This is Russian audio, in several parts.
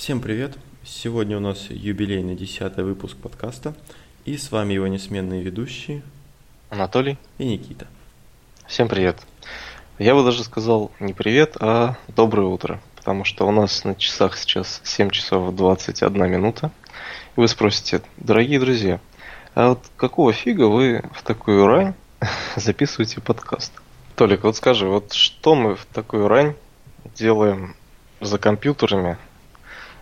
Всем привет! Сегодня у нас юбилейный десятый выпуск подкаста, и с вами его несменные ведущие Анатолий и Никита. Всем привет! Я бы даже сказал не привет, а доброе утро, потому что у нас на часах сейчас 7 часов 21 минута. И вы спросите, дорогие друзья, а вот какого фига вы в такую рань записываете подкаст? Толик, вот скажи, вот что мы в такую рань делаем за компьютерами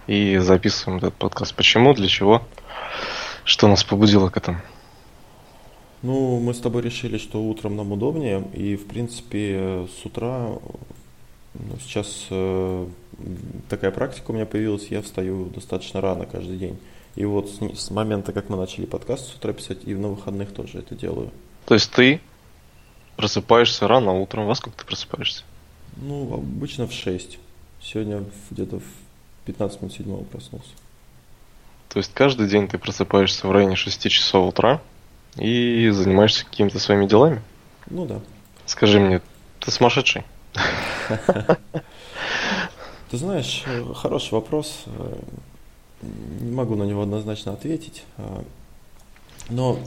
и записываем этот подкаст. Почему, для чего, что нас побудило к этому? Ну, мы с тобой решили, что утром нам удобнее, и, в принципе, с утра, ну, сейчас э, такая практика у меня появилась, я встаю достаточно рано каждый день. И вот с, с момента, как мы начали подкаст с утра писать, и на выходных тоже это делаю. То есть ты просыпаешься рано утром, во сколько ты просыпаешься? Ну, обычно в 6. Сегодня где-то в 15 минут седьмого проснулся. То есть каждый день ты просыпаешься в районе 6 часов утра и занимаешься какими-то своими делами? Ну да. Скажи мне, ты сумасшедший? Ты знаешь, хороший вопрос. Не могу на него однозначно ответить. Но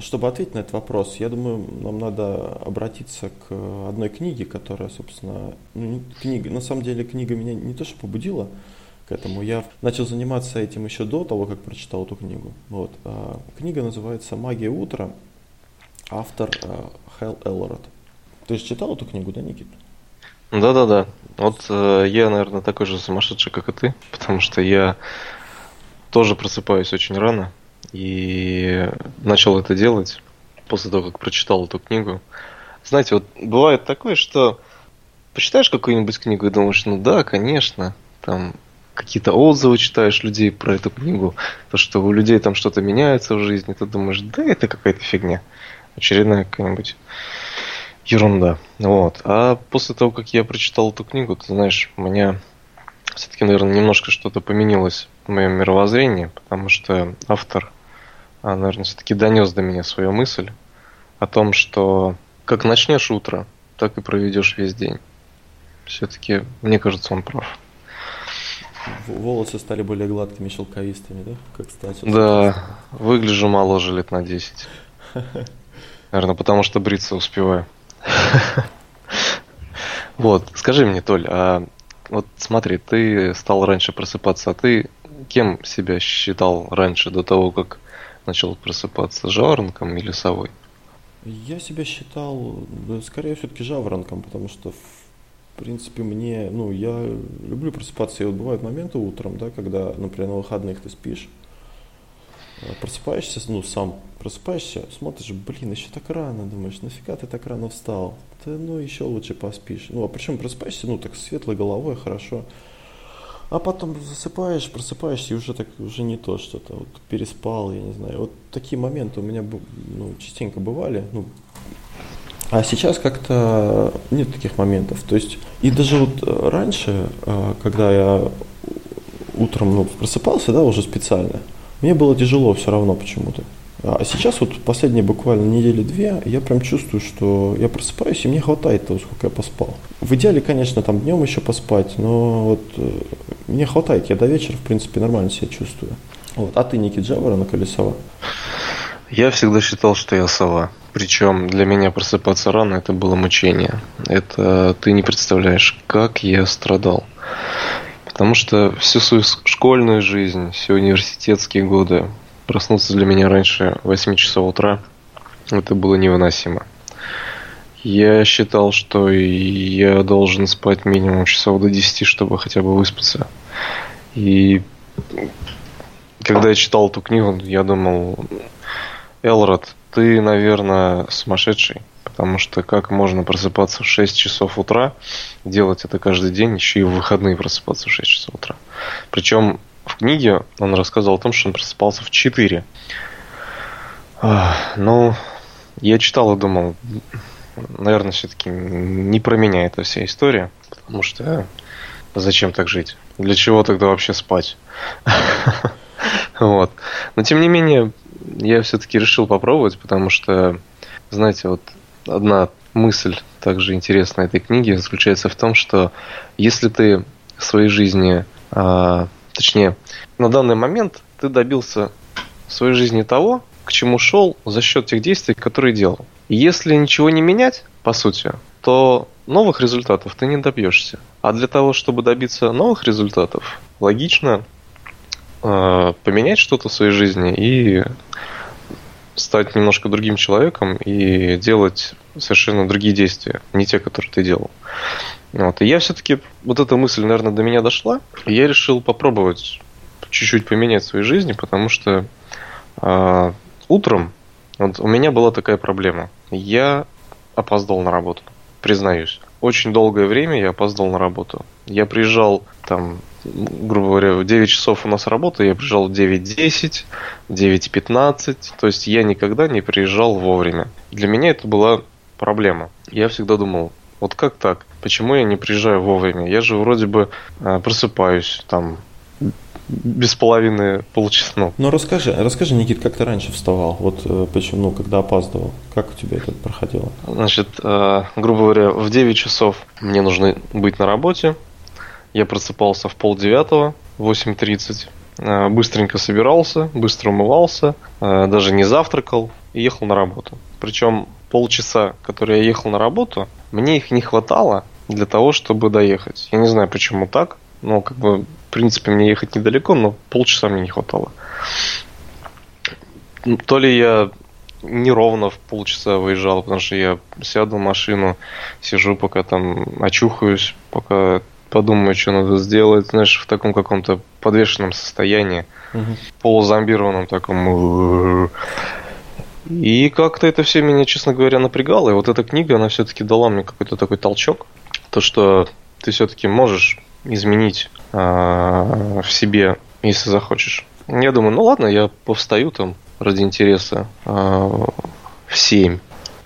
чтобы ответить на этот вопрос, я думаю, нам надо обратиться к одной книге, которая, собственно, ну, книга, на самом деле книга меня не то что побудила, к этому. Я начал заниматься этим еще до того, как прочитал эту книгу. Вот. А, книга называется «Магия утра», автор а, Хэл Эллород. Ты же читал эту книгу, да, Никит? Да-да-да. Вот э, я, наверное, такой же сумасшедший, как и ты, потому что я тоже просыпаюсь очень рано и начал это делать после того, как прочитал эту книгу. Знаете, вот бывает такое, что почитаешь какую-нибудь книгу и думаешь, ну да, конечно, там какие-то отзывы читаешь людей про эту книгу, то, что у людей там что-то меняется в жизни, ты думаешь, да, это какая-то фигня. Очередная какая-нибудь ерунда. Вот. А после того, как я прочитал эту книгу, ты знаешь, у меня все-таки, наверное, немножко что-то поменялось в моем мировоззрении, потому что автор, а, наверное, все-таки донес до меня свою мысль о том, что как начнешь утро, так и проведешь весь день. Все-таки, мне кажется, он прав волосы стали более гладкими, шелковистыми, да? Как стать. Да, выгляжу моложе лет на 10. Наверное, потому что бриться успеваю. Вот, скажи мне, Толь, а вот смотри, ты стал раньше просыпаться, а ты кем себя считал раньше, до того, как начал просыпаться, жаворонком или совой? Я себя считал, скорее все-таки жаворонком, потому что в принципе, мне, ну, я люблю просыпаться, и вот бывают моменты утром, да, когда, например, на выходных ты спишь, э, просыпаешься, ну, сам просыпаешься, смотришь, блин, еще так рано, думаешь, нафига ты так рано встал? Ты, ну, еще лучше поспишь. Ну, а причем просыпаешься, ну, так светлой головой, хорошо. А потом засыпаешь, просыпаешься, и уже так, уже не то что-то, вот переспал, я не знаю. Вот такие моменты у меня, ну, частенько бывали, ну, а сейчас как-то нет таких моментов. То есть, и даже вот э, раньше, э, когда я утром ну, просыпался, да, уже специально, мне было тяжело все равно почему-то. А сейчас вот последние буквально недели две я прям чувствую, что я просыпаюсь и мне хватает того, сколько я поспал. В идеале, конечно, там днем еще поспать, но вот э, мне хватает. Я до вечера, в принципе, нормально себя чувствую. Вот. А ты, Никит Джавара, на колесова? Я всегда считал, что я сова. Причем для меня просыпаться рано это было мучение. Это ты не представляешь, как я страдал. Потому что всю свою школьную жизнь, все университетские годы проснуться для меня раньше 8 часов утра это было невыносимо. Я считал, что я должен спать минимум часов до 10, чтобы хотя бы выспаться. И когда я читал эту книгу, я думал, Элрод, ты, наверное, сумасшедший. Потому что как можно просыпаться в 6 часов утра, делать это каждый день, еще и в выходные просыпаться в 6 часов утра. Причем в книге он рассказывал о том, что он просыпался в 4. Ну, я читал и думал, наверное, все-таки не про меня эта вся история, потому что зачем так жить? Для чего тогда вообще спать? Вот. Но тем не менее, я все-таки решил попробовать, потому что, знаете, вот одна мысль также интересная этой книги заключается в том, что если ты в своей жизни а, точнее, на данный момент ты добился в своей жизни того, к чему шел за счет тех действий, которые делал. И если ничего не менять, по сути, то новых результатов ты не добьешься. А для того, чтобы добиться новых результатов, логично поменять что-то в своей жизни и стать немножко другим человеком и делать совершенно другие действия, не те, которые ты делал. Вот. И я все-таки, вот эта мысль, наверное, до меня дошла, и я решил попробовать чуть-чуть поменять в своей жизни, потому что э, утром вот у меня была такая проблема. Я опоздал на работу, признаюсь. Очень долгое время я опоздал на работу. Я приезжал там, грубо говоря, в 9 часов у нас работа, я приезжал в 9.10, 9.15, то есть я никогда не приезжал вовремя. Для меня это была проблема. Я всегда думал, вот как так? Почему я не приезжаю вовремя? Я же вроде бы э, просыпаюсь там без половины полчаса. Ну. расскажи, расскажи, Никит, как ты раньше вставал? Вот э, почему, ну, когда опаздывал, как у тебя это проходило? Значит, э, грубо говоря, в 9 часов мне нужно быть на работе. Я просыпался в полдевятого, 8.30. Э, быстренько собирался, быстро умывался, даже не завтракал и ехал на работу. Причем полчаса, которые я ехал на работу, мне их не хватало для того, чтобы доехать. Я не знаю, почему так. Но, как бы, принципе, мне ехать недалеко, но полчаса мне не хватало. То ли я неровно в полчаса выезжал, потому что я сяду в машину, сижу, пока там очухаюсь, пока подумаю, что надо сделать, знаешь, в таком каком-то подвешенном состоянии, угу. полузомбированном таком. И как-то это все меня, честно говоря, напрягало. И вот эта книга, она все-таки дала мне какой-то такой толчок. То, что ты все-таки можешь изменить э, в себе, если захочешь. Я думаю, ну ладно, я повстаю там ради интереса э, в 7.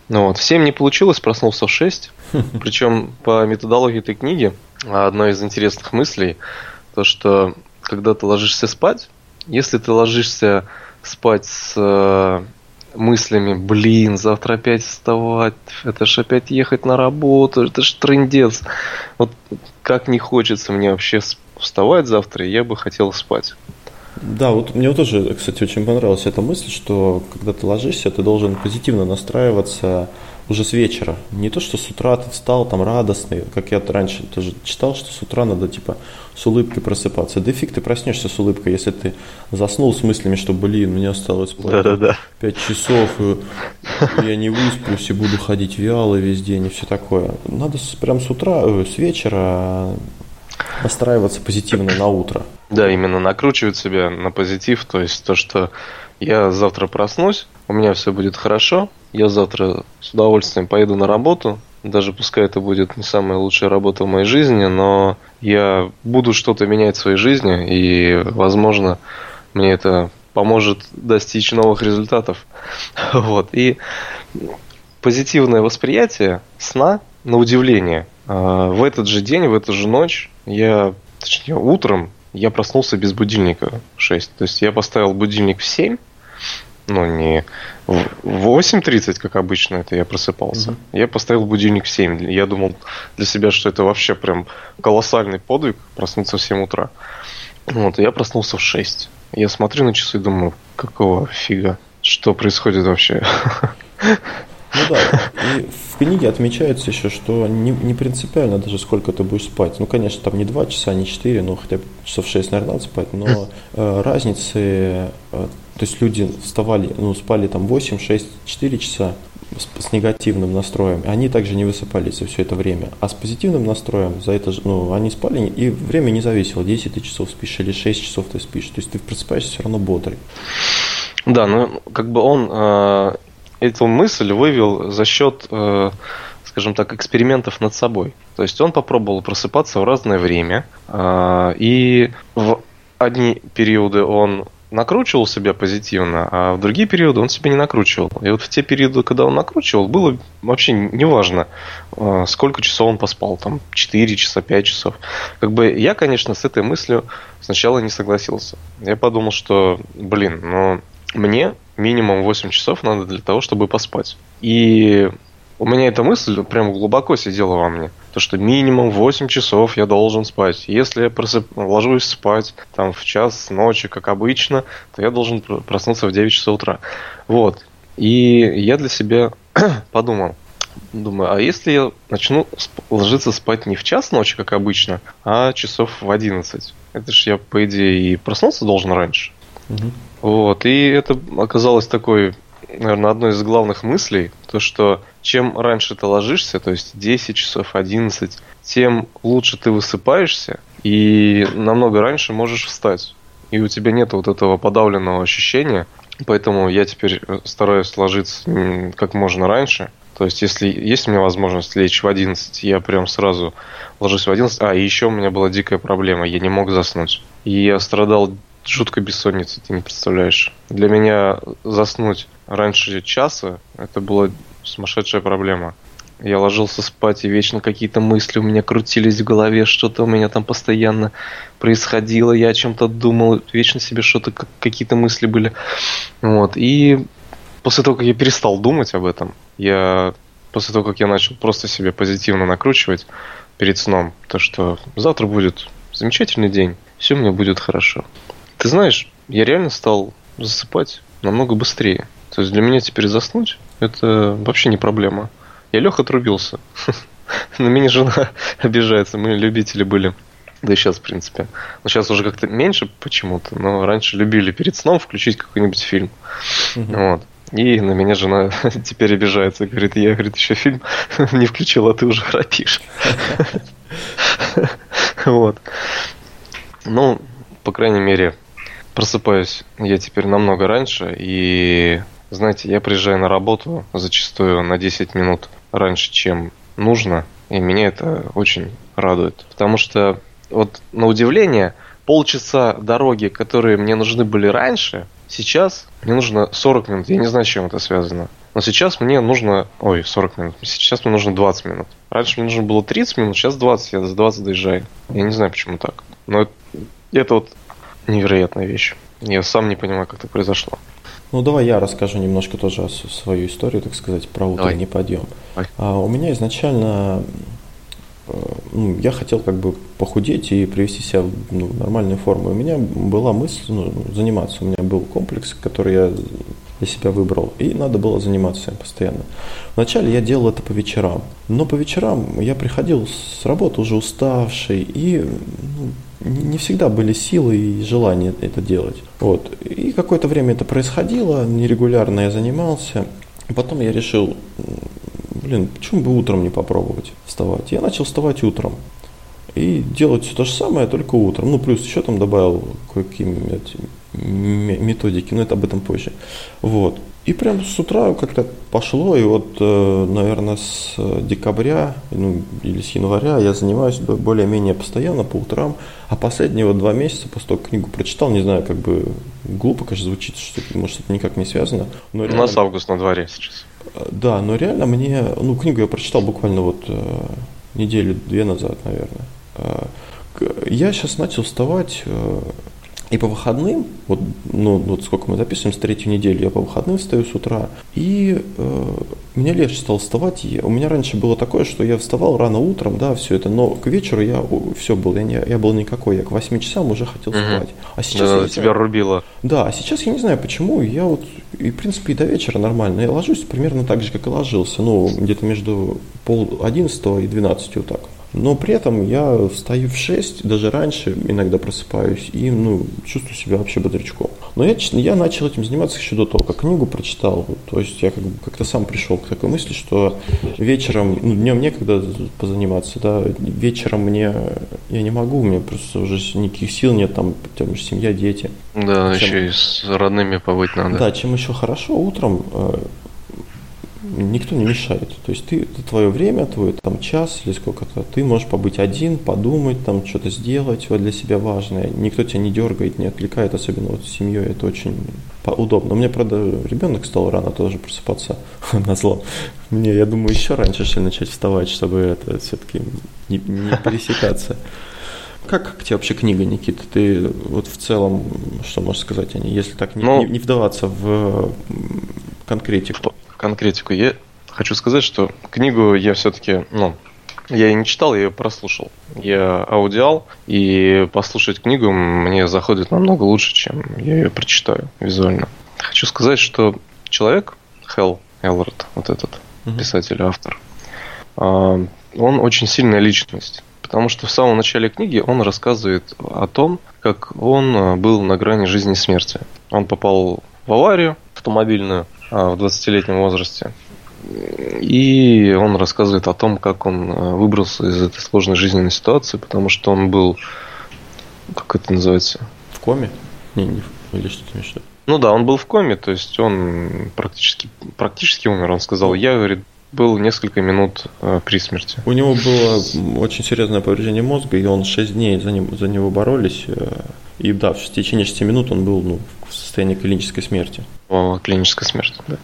Ну вот, в 7 не получилось, проснулся в 6. Причем по методологии этой книги одна из интересных мыслей, то что когда ты ложишься спать, если ты ложишься спать с мыслями, блин, завтра опять вставать, это ж опять ехать на работу, это ж трендец. Вот как не хочется мне вообще вставать завтра, я бы хотел спать. Да, вот мне тоже, кстати, очень понравилась эта мысль, что когда ты ложишься, ты должен позитивно настраиваться уже с вечера. Не то, что с утра ты встал там радостный, как я раньше тоже читал, что с утра надо типа с улыбкой просыпаться. Да фиг ты проснешься с улыбкой, если ты заснул с мыслями, что, блин, мне осталось да, да, да. 5 часов, и я не высплюсь и буду ходить вяло весь день и все такое. Надо прям с утра, э, с вечера настраиваться позитивно на утро. Да, именно накручивать себя на позитив, то есть то, что я завтра проснусь, у меня все будет хорошо, я завтра с удовольствием поеду на работу, даже пускай это будет не самая лучшая работа в моей жизни, но я буду что-то менять в своей жизни, и, возможно, мне это поможет достичь новых результатов. Вот. И позитивное восприятие сна, на удивление, а, в этот же день, в эту же ночь, я, точнее, утром я проснулся без будильника в 6. То есть я поставил будильник в 7, ну, не в 8.30, как обычно это я просыпался. Mm-hmm. Я поставил будильник в 7. Я думал для себя, что это вообще прям колоссальный подвиг проснуться в 7 утра. Вот, я проснулся в 6. Я смотрю на часы и думаю, какого фига? Что происходит вообще? Ну да, и в книге отмечается еще, что не, не принципиально даже сколько ты будешь спать. Ну, конечно, там не 2 часа, не 4, ну хотя бы часов 6, наверное, надо спать, но э, разницы, э, то есть люди вставали, ну, спали там 8, 6, 4 часа, с, с негативным настроем, они также не высыпались за все это время. А с позитивным настроем за это, ну, они спали, и время не зависело, 10 ты часов спишь или 6 часов ты спишь. То есть ты просыпаешься все равно бодрый. Да, ну, как бы он э, эту мысль вывел за счет, э, скажем так, экспериментов над собой. То есть он попробовал просыпаться в разное время, э, и в одни периоды он накручивал себя позитивно, а в другие периоды он себя не накручивал. И вот в те периоды, когда он накручивал, было вообще неважно, э, сколько часов он поспал, там 4 часа, 5 часов. Как бы я, конечно, с этой мыслью сначала не согласился. Я подумал, что, блин, ну мне минимум 8 часов надо для того, чтобы поспать. И у меня эта мысль прям глубоко сидела во мне. то, что минимум 8 часов я должен спать. Если я просып... ложусь спать там в час ночи, как обычно, то я должен проснуться в 9 часов утра. Вот. И я для себя подумал, думаю, а если я начну ложиться спать не в час ночи, как обычно, а часов в 11? Это же я, по идее, и проснуться должен раньше. Угу. Вот, и это оказалось такой, наверное, одной из главных мыслей, то, что чем раньше ты ложишься, то есть 10 часов, 11, тем лучше ты высыпаешься, и намного раньше можешь встать. И у тебя нет вот этого подавленного ощущения, поэтому я теперь стараюсь ложиться как можно раньше, то есть, если есть у меня возможность лечь в 11, я прям сразу ложусь в 11. А, и еще у меня была дикая проблема, я не мог заснуть. И я страдал жуткой бессонницей, ты не представляешь. Для меня заснуть раньше часа, это была сумасшедшая проблема. Я ложился спать, и вечно какие-то мысли у меня крутились в голове, что-то у меня там постоянно происходило, я о чем-то думал, вечно себе что-то, какие-то мысли были. Вот, и после того, как я перестал думать об этом, я после того, как я начал просто себе позитивно накручивать перед сном, то что завтра будет замечательный день, все у меня будет хорошо. Ты знаешь, я реально стал засыпать намного быстрее. То есть для меня теперь заснуть это вообще не проблема. Я лег отрубился. На меня жена обижается, мы любители были. Да и сейчас, в принципе. Но сейчас уже как-то меньше почему-то, но раньше любили перед сном включить какой-нибудь фильм. Вот. И на меня жена теперь обижается. Говорит, я, говорит, еще фильм не включил, а ты уже храпишь. Вот. Ну, по крайней мере, просыпаюсь я теперь намного раньше. И, знаете, я приезжаю на работу зачастую на 10 минут раньше, чем нужно. И меня это очень радует. Потому что, вот на удивление, полчаса дороги, которые мне нужны были раньше, Сейчас мне нужно 40 минут. Я не знаю, с чем это связано. Но сейчас мне нужно... Ой, 40 минут. Сейчас мне нужно 20 минут. Раньше мне нужно было 30 минут, сейчас 20. Я за 20 доезжаю. Я не знаю, почему так. Но это вот невероятная вещь. Я сам не понимаю, как так произошло. Ну, давай я расскажу немножко тоже свою историю, так сказать, про утренний давай. подъем. Давай. А, у меня изначально Э, ну, я хотел как бы похудеть и привести себя в ну, нормальную форму. У меня была мысль ну, заниматься. У меня был комплекс, который я для себя выбрал, и надо было заниматься им постоянно. Вначале я делал это по вечерам, но по вечерам я приходил с работы уже уставший, и ну, не всегда были силы и желание это делать. Вот. И какое-то время это происходило, нерегулярно я занимался. Потом я решил, блин, почему бы утром не попробовать вставать? Я начал вставать утром и делать все то же самое, только утром. Ну, плюс еще там добавил кое-какие методики, но это об этом позже. Вот. И прям с утра как-то пошло, и вот, э, наверное, с декабря ну, или с января я занимаюсь более-менее постоянно по утрам, а последние вот два месяца, после того, как книгу прочитал, не знаю, как бы глупо, конечно, звучит, что может это никак не связано. Но реально... У нас август на дворе сейчас. Да, но реально мне, ну, книгу я прочитал буквально вот э, неделю-две назад, наверное. Э, я сейчас начал вставать э, и по выходным, вот, ну, вот сколько мы записываем, с третью неделю, я по выходным встаю с утра, и э, мне легче стало вставать. Я, у меня раньше было такое, что я вставал рано утром, да, все это, но к вечеру я все был, я, не, я был никакой, я к 8 часам уже хотел спать. А сейчас да, я, тебя рубило. Да, а сейчас я не знаю почему, я вот, и в принципе и до вечера нормально, я ложусь примерно так же, как и ложился, ну, где-то между пол одиннадцатого и двенадцатью так. Но при этом я встаю в 6, даже раньше иногда просыпаюсь и ну, чувствую себя вообще бодрячком. Но я, я начал этим заниматься еще до того, как книгу прочитал. То есть я как бы как-то сам пришел к такой мысли, что вечером, ну, днем некогда позаниматься, да, вечером мне я не могу, у меня просто уже никаких сил нет, там, там семья, дети. Да, чем, еще и с родными побыть надо. Да, чем еще хорошо, утром э, никто не мешает. То есть ты, это твое время, твой там час или сколько-то, ты можешь побыть один, подумать, там что-то сделать для себя важное. Никто тебя не дергает, не отвлекает, особенно вот с семьей, это очень удобно. У меня, правда, ребенок стал рано тоже просыпаться на зло. Мне, я думаю, еще раньше что начать вставать, чтобы это все-таки не, не пересекаться. Как, как тебе вообще книга, Никита? Ты вот в целом, что можешь сказать о ней, если так не, ну, не, не вдаваться в конкретику? Конкретику. Я хочу сказать, что книгу я все-таки, ну, Я ее не читал, я ее прослушал. Я аудиал, и послушать книгу мне заходит намного лучше, чем я ее прочитаю визуально. Хочу сказать, что человек, Хелл Эллард, вот этот угу. писатель, автор, а, он очень сильная личность. Потому что в самом начале книги он рассказывает о том, как он был на грани жизни и смерти. Он попал в аварию автомобильную в 20-летнем возрасте. И он рассказывает о том, как он э, выбрался из этой сложной жизненной ситуации, потому что он был, как это называется? В коме? Не, не, или что в виду? Ну да, он был в коме, то есть он практически, практически умер. Он сказал, я, говорит, был несколько минут э, при смерти. У него было очень серьезное повреждение мозга, и он 6 дней за, ним, за него боролись. И да, в течение 6 минут он был ну, в состоянии клинической смерти. О, клинической смерти, да.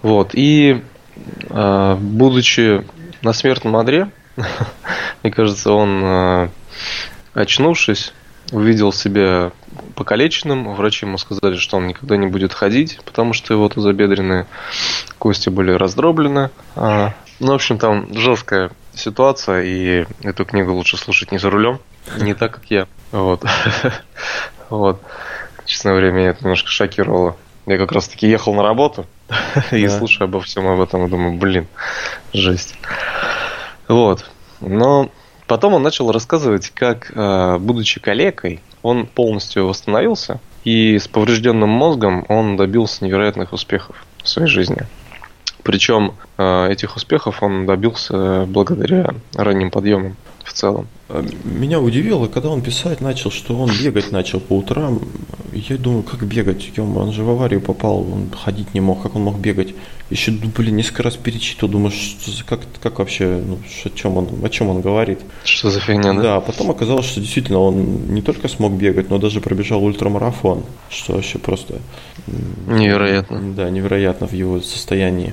Вот, и э, будучи на смертном одре, мне кажется, он, э, очнувшись, увидел себя покалеченным. Врачи ему сказали, что он никогда не будет ходить, потому что его тазобедренные кости были раздроблены. А, ну, в общем, там жесткая ситуация, и эту книгу лучше слушать не за рулем, не так, как я. Вот. Вот. Честно говоря, меня это немножко шокировало. Я как раз таки ехал на работу и слушаю обо всем об этом и думаю, блин, жесть. Вот. Но потом он начал рассказывать, как, э, будучи калекой, он полностью восстановился, и с поврежденным мозгом он добился невероятных успехов в своей жизни. Причем э, этих успехов он добился благодаря ранним подъемам в целом. А, меня удивило, когда он писать начал, что он бегать начал по утрам. Я думаю, как бегать? Он же в аварию попал, он ходить не мог, как он мог бегать? Еще, ну, блин, несколько раз перечитывал, думаю, что, как, как вообще, ну, о, чем он, о чем он говорит. Что за фигня, да? Да, потом оказалось, что действительно он не только смог бегать, но даже пробежал ультрамарафон, что вообще просто... Невероятно. Да, невероятно в его состоянии.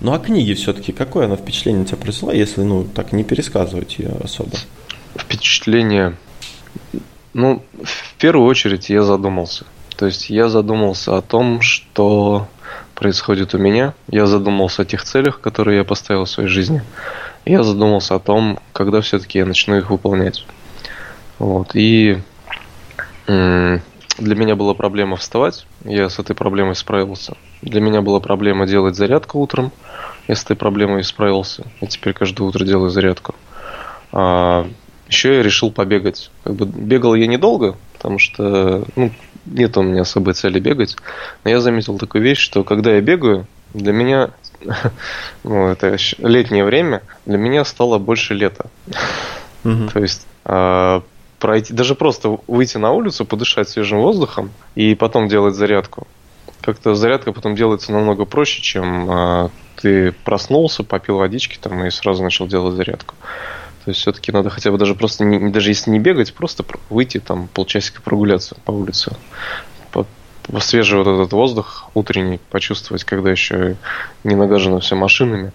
Ну а книги все-таки, какое она впечатление тебя произвела, если ну так не пересказывать ее особо? Впечатление. Ну, в первую очередь я задумался. То есть я задумался о том, что происходит у меня. Я задумался о тех целях, которые я поставил в своей жизни. Я задумался о том, когда все-таки я начну их выполнять. Вот. И для меня была проблема вставать, я с этой проблемой справился. Для меня была проблема делать зарядку утром, я с этой проблемой справился. Я теперь каждое утро делаю зарядку. А, еще я решил побегать. Как бы бегал я недолго, потому что ну, нет у меня особой цели бегать. Но я заметил такую вещь, что когда я бегаю, для меня, ну, это летнее время, для меня стало больше лета. Угу. То есть а, пройти, даже просто выйти на улицу, подышать свежим воздухом и потом делать зарядку. Как-то зарядка потом делается намного проще, чем а, ты проснулся, попил водички там и сразу начал делать зарядку. То есть все-таки надо хотя бы даже просто, не, даже если не бегать, просто выйти там полчасика прогуляться по улице. По, по свежий вот этот воздух утренний почувствовать, когда еще не нагажено все машинами.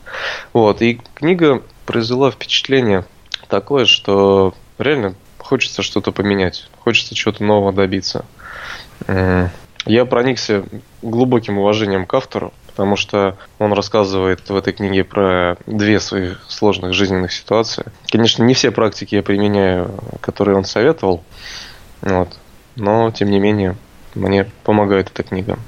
Вот. И книга произвела впечатление такое, что реально хочется что-то поменять, хочется чего-то нового добиться. Я проникся глубоким уважением к автору, потому что он рассказывает в этой книге про две своих сложных жизненных ситуации. Конечно, не все практики я применяю, которые он советовал, вот, но тем не менее мне помогает эта книга.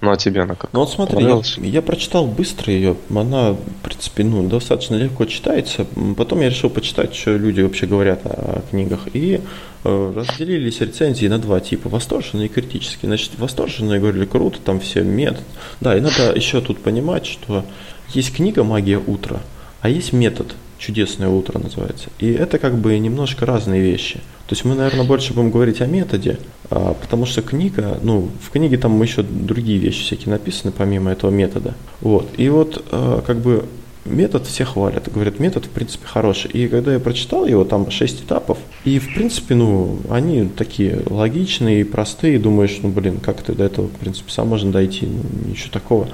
Ну а тебе она как? Ну вот смотри, я, я прочитал быстро ее, она, в принципе, ну, достаточно легко читается. Потом я решил почитать, что люди вообще говорят о, книгах. И э, разделились рецензии на два типа, восторженные и критические. Значит, восторженные говорили, круто, там все метод. Да, и надо еще тут понимать, что есть книга «Магия утра», а есть метод «Чудесное утро» называется. И это как бы немножко разные вещи. То есть мы, наверное, больше будем говорить о методе, а, потому что книга, ну, в книге там еще другие вещи всякие написаны, помимо этого метода. Вот. И вот а, как бы метод все хвалят, говорят, метод в принципе хороший. И когда я прочитал его, там 6 этапов, и в принципе, ну, они такие логичные и простые, думаешь, ну, блин, как ты до этого, в принципе, сам можно дойти, ну, ничего такого.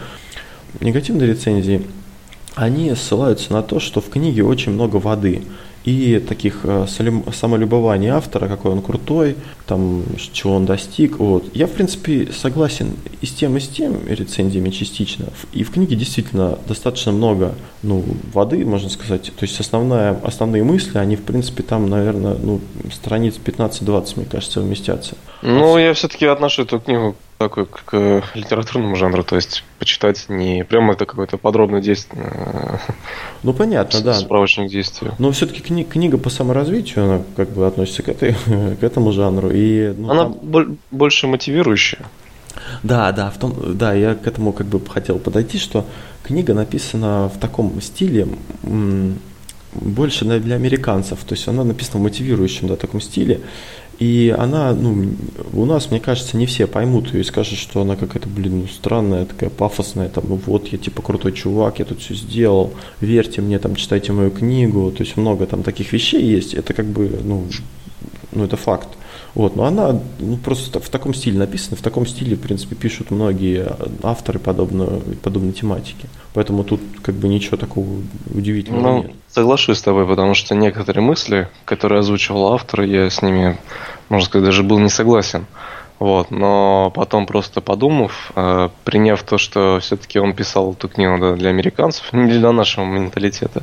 Негативные рецензии, они ссылаются на то, что в книге очень много воды. и таких э, самолюбований автора, какой он крутой, там, чего он достиг. Вот. Я, в принципе, согласен и с тем, и с тем рецензиями частично. И в книге действительно достаточно много ну, воды, можно сказать. То есть основная, основные мысли, они, в принципе, там, наверное, ну, страниц 15-20, мне кажется, вместятся. Ну, я все-таки отношу эту книгу такой к литературному жанру, то есть почитать не прямо это какое-то подробное действие. Э, ну понятно, да. Справочник действия. Но все-таки кни- книга по саморазвитию, она как бы относится к, этой, к этому жанру. И, ну, она там... больше мотивирующая. Да, да, в том, да, я к этому как бы хотел подойти, что книга написана в таком стиле, больше для американцев, то есть она написана в мотивирующем да, таком стиле, и она, ну, у нас, мне кажется, не все поймут ее и скажут, что она какая-то, блин, ну, странная, такая пафосная, там, ну вот, я типа крутой чувак, я тут все сделал, верьте мне, там, читайте мою книгу, то есть много там таких вещей есть, это как бы, ну, ну это факт. Вот, но она ну, просто в таком стиле написана, в таком стиле, в принципе, пишут многие авторы подобно, подобной тематики. Поэтому тут как бы ничего такого удивительного ну, нет. Соглашусь с тобой, потому что некоторые мысли, которые озвучивал автор, я с ними, можно сказать, даже был не согласен. Вот, но потом просто подумав, э, приняв то, что все-таки он писал эту книгу да, для американцев, не для нашего менталитета,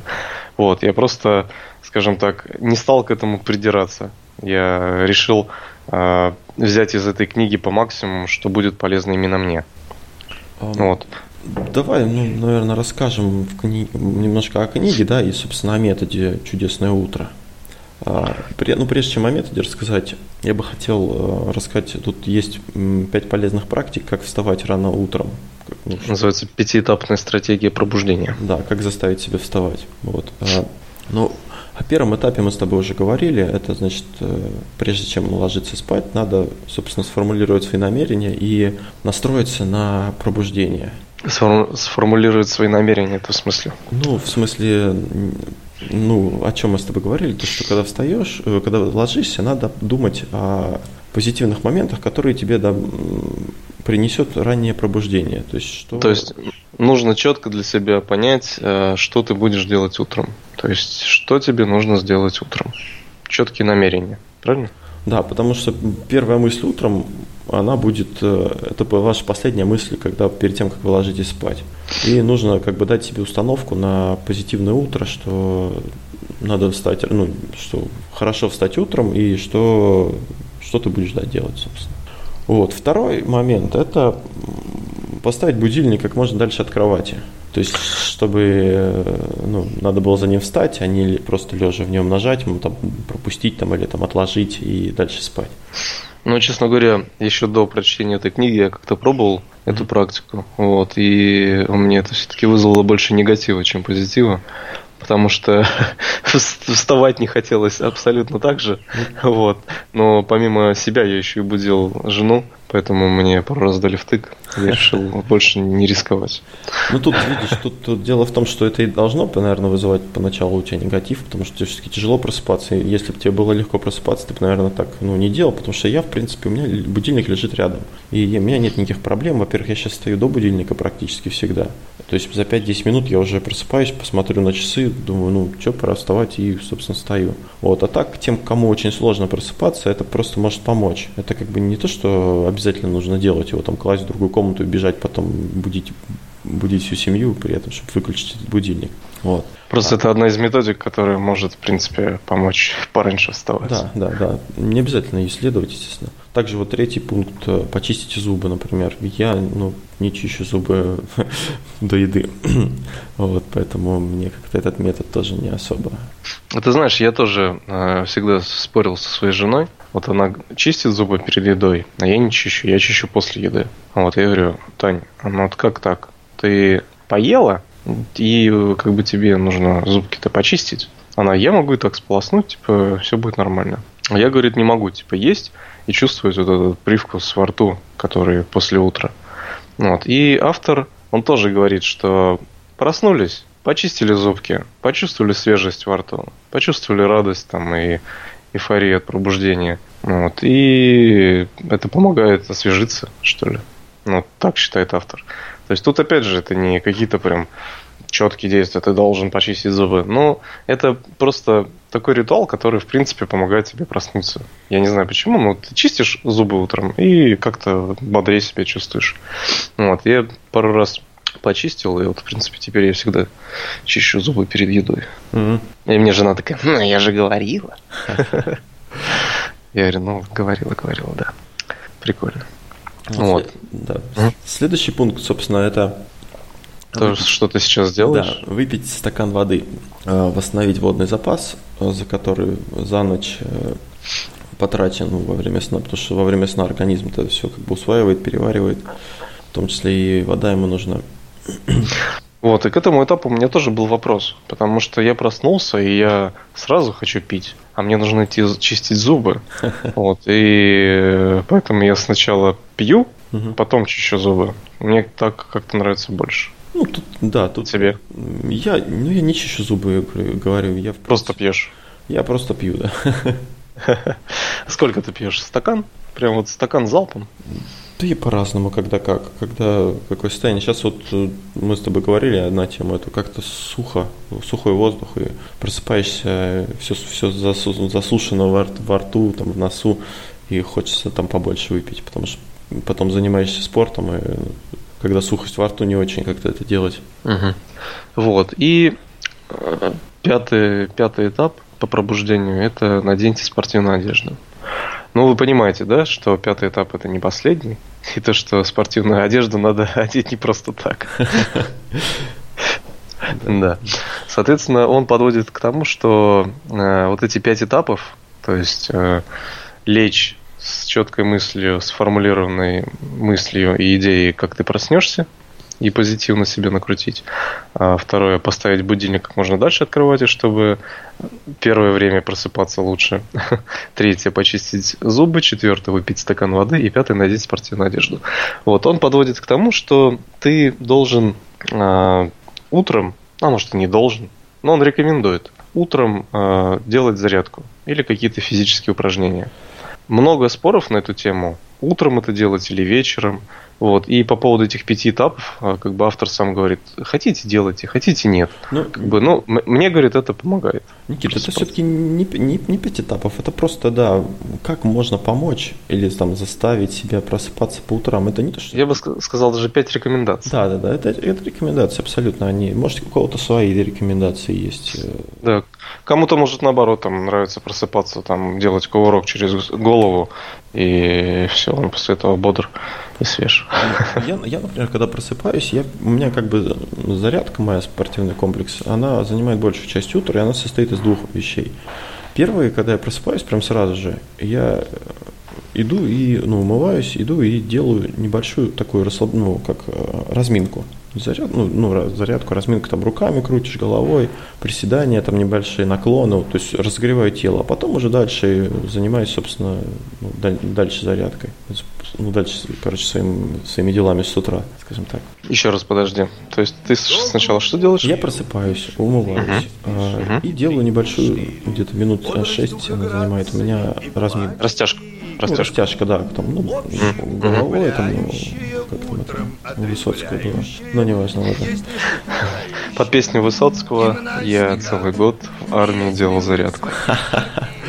вот, я просто, скажем так, не стал к этому придираться. Я решил э, взять из этой книги по максимуму, что будет полезно именно мне. Um, вот. Давай, ну, наверное, расскажем в кни... немножко о книге, да, и, собственно, о методе «Чудесное утро». А, ну, прежде чем о методе рассказать, я бы хотел э, рассказать, тут есть пять полезных практик, как вставать рано утром. Ну, Называется пятиэтапная стратегия пробуждения. Да, как заставить себя вставать. Вот. А, ну, о первом этапе мы с тобой уже говорили. Это значит, э, прежде чем ложиться спать, надо, собственно, сформулировать свои намерения и настроиться на пробуждение. Сформулировать свои намерения, это в смысле? Ну, в смысле, ну, о чем мы с тобой говорили, то, что когда встаешь, э, когда ложишься, надо думать о позитивных моментах, которые тебе да, принесет раннее пробуждение. То есть, что... То есть нужно четко для себя понять, э, что ты будешь делать утром. То есть, что тебе нужно сделать утром. Четкие намерения, правильно? Да, потому что первая мысль утром, она будет, э, это ваша последняя мысль, когда перед тем, как вы ложитесь спать. И нужно как бы дать себе установку на позитивное утро, что надо встать, ну, что хорошо встать утром и что, что ты будешь да, делать, собственно. Вот. Второй момент – это поставить будильник как можно дальше от кровати. То есть, чтобы э, ну, надо было за ним встать, а не просто лежа в нем нажать, ему там пропустить там, или там отложить и дальше спать. Ну, честно говоря, еще до прочтения этой книги я как-то пробовал эту практику, вот, и меня это все-таки вызвало больше негатива, чем позитива потому что вставать не хотелось абсолютно так же. Вот. Но помимо себя я еще и будил жену, поэтому мне пару раз дали втык. Я решил больше не рисковать. Ну тут, видишь, тут, тут дело в том, что это и должно, наверное, вызывать поначалу у тебя негатив, потому что тебе все-таки тяжело просыпаться. И если бы тебе было легко просыпаться, ты бы, наверное, так ну, не делал, потому что я, в принципе, у меня будильник лежит рядом. И у меня нет никаких проблем. Во-первых, я сейчас стою до будильника практически всегда. То есть за 5-10 минут я уже просыпаюсь, посмотрю на часы, думаю, ну, что, пора вставать и, собственно, стою. Вот. А так, тем, кому очень сложно просыпаться, это просто может помочь. Это как бы не то, что обязательно нужно делать, его там класть в другую комнату и бежать потом будить будить всю семью, при этом, чтобы выключить этот будильник. Вот. Просто а, это одна из методик, которая может, в принципе, помочь пораньше вставать. Да, да, да. Не обязательно исследовать, естественно. Также вот третий пункт э, – почистите зубы, например. Я ну, не чищу зубы до еды. вот, поэтому мне как-то этот метод тоже не особо. Ты знаешь, я тоже э, всегда спорил со своей женой. Вот она чистит зубы перед едой, а я не чищу, я чищу после еды. Вот я говорю, Тань, ну вот как так? ты поела, и как бы тебе нужно зубки-то почистить. Она, я могу и так сполоснуть, типа, все будет нормально. А я, говорит, не могу, типа, есть и чувствовать вот этот привкус во рту, который после утра. Вот. И автор, он тоже говорит, что проснулись, почистили зубки, почувствовали свежесть во рту, почувствовали радость там и эйфорию от пробуждения. Вот. И это помогает освежиться, что ли. Ну, так считает автор. То есть тут опять же это не какие-то прям четкие действия, ты должен почистить зубы. Ну, это просто такой ритуал, который, в принципе, помогает тебе проснуться. Я не знаю почему, но ты чистишь зубы утром и как-то бодрее себя чувствуешь. Вот, я пару раз почистил, и вот, в принципе, теперь я всегда чищу зубы перед едой. Mm-hmm. И мне жена такая, ну, я же говорила. Я говорю, ну, говорила, говорила, да. Прикольно. Вот. Да. Следующий пункт, собственно, это то, что ты сейчас делаешь? Да, выпить стакан воды, э, восстановить водный запас, э, за который за ночь э, потрачен ну, во время сна, потому что во время сна организм это все как бы усваивает, переваривает, в том числе и вода ему нужна. Вот, и к этому этапу у меня тоже был вопрос, потому что я проснулся, и я сразу хочу пить, а мне нужно идти чистить зубы. Вот, и поэтому я сначала пью, потом чищу зубы. Мне так как-то нравится больше. Ну, тут, да, тут... Тебе? Я, ну, я не чищу зубы, говорю. Я просто пьешь? Я просто пью, да. Сколько ты пьешь? Стакан? Прям вот стакан залпом? Да и по-разному, когда как. Когда какое состояние. Сейчас вот э, мы с тобой говорили на тему, это как-то сухо, сухой воздух, и просыпаешься, все, все засушено во, во рту, там, в носу, и хочется там побольше выпить, потому что потом занимаешься спортом, и когда сухость во рту, не очень как-то это делать. Угу. Вот. И э, пятый, пятый этап по пробуждению – это наденьте спортивную одежду. Ну, вы понимаете, да, что пятый этап – это не последний, и то, что спортивную одежду надо одеть не просто так. Да. Соответственно, он подводит к тому, что э, вот эти пять этапов, то есть э, лечь с четкой мыслью, сформулированной мыслью и идеей, как ты проснешься, и позитивно себе накрутить. А второе, поставить будильник как можно дальше от кровати, чтобы первое время просыпаться лучше. Третье, почистить зубы. Четвертое, выпить стакан воды. И пятое, надеть спортивную одежду. Вот, он подводит к тому, что ты должен а, утром, а может и не должен, но он рекомендует утром а, делать зарядку или какие-то физические упражнения много споров на эту тему. Утром это делать или вечером. Вот. И по поводу этих пяти этапов, а, как бы автор сам говорит, хотите делайте, хотите нет. Ну, как бы, ну, мне, говорит, это помогает. Никита, это все-таки не, не, не пять этапов, это просто, да, как можно помочь или там заставить себя просыпаться по утрам. Это не то, что... Я бы сказал даже пять рекомендаций. Да, да, да, это, это рекомендации абсолютно. Они, может, у кого-то свои рекомендации есть. Э. Да, кому-то может наоборот там нравится просыпаться, там делать кувырок через голову, и все, он после этого бодр и свеж. Я, я, например, когда просыпаюсь, я, у меня как бы зарядка моя, спортивный комплекс, она занимает большую часть утра, и она состоит из двух вещей. Первое, когда я просыпаюсь, прям сразу же, я иду и, ну, умываюсь, иду и делаю небольшую такую расслаб... ну, как э, разминку заряд, ну, ну, зарядку, разминку там руками крутишь, головой, приседания там небольшие, наклоны, то есть разогреваю тело, а потом уже дальше занимаюсь, собственно, ну, дальше зарядкой, ну, дальше, короче, своим, своими делами с утра, скажем так. Еще раз подожди, то есть ты сначала что делаешь? Я просыпаюсь, умываюсь uh-huh. А, uh-huh. и делаю небольшую, где-то минут 6 она занимает у меня разминку. Растяжку. Растяжка. Ну, растяжка, да, там, ну, головой, там, ну, как там это, Высоцкого было, но не важно, ладно. Под песню Высоцкого я целый год в армии делал зарядку.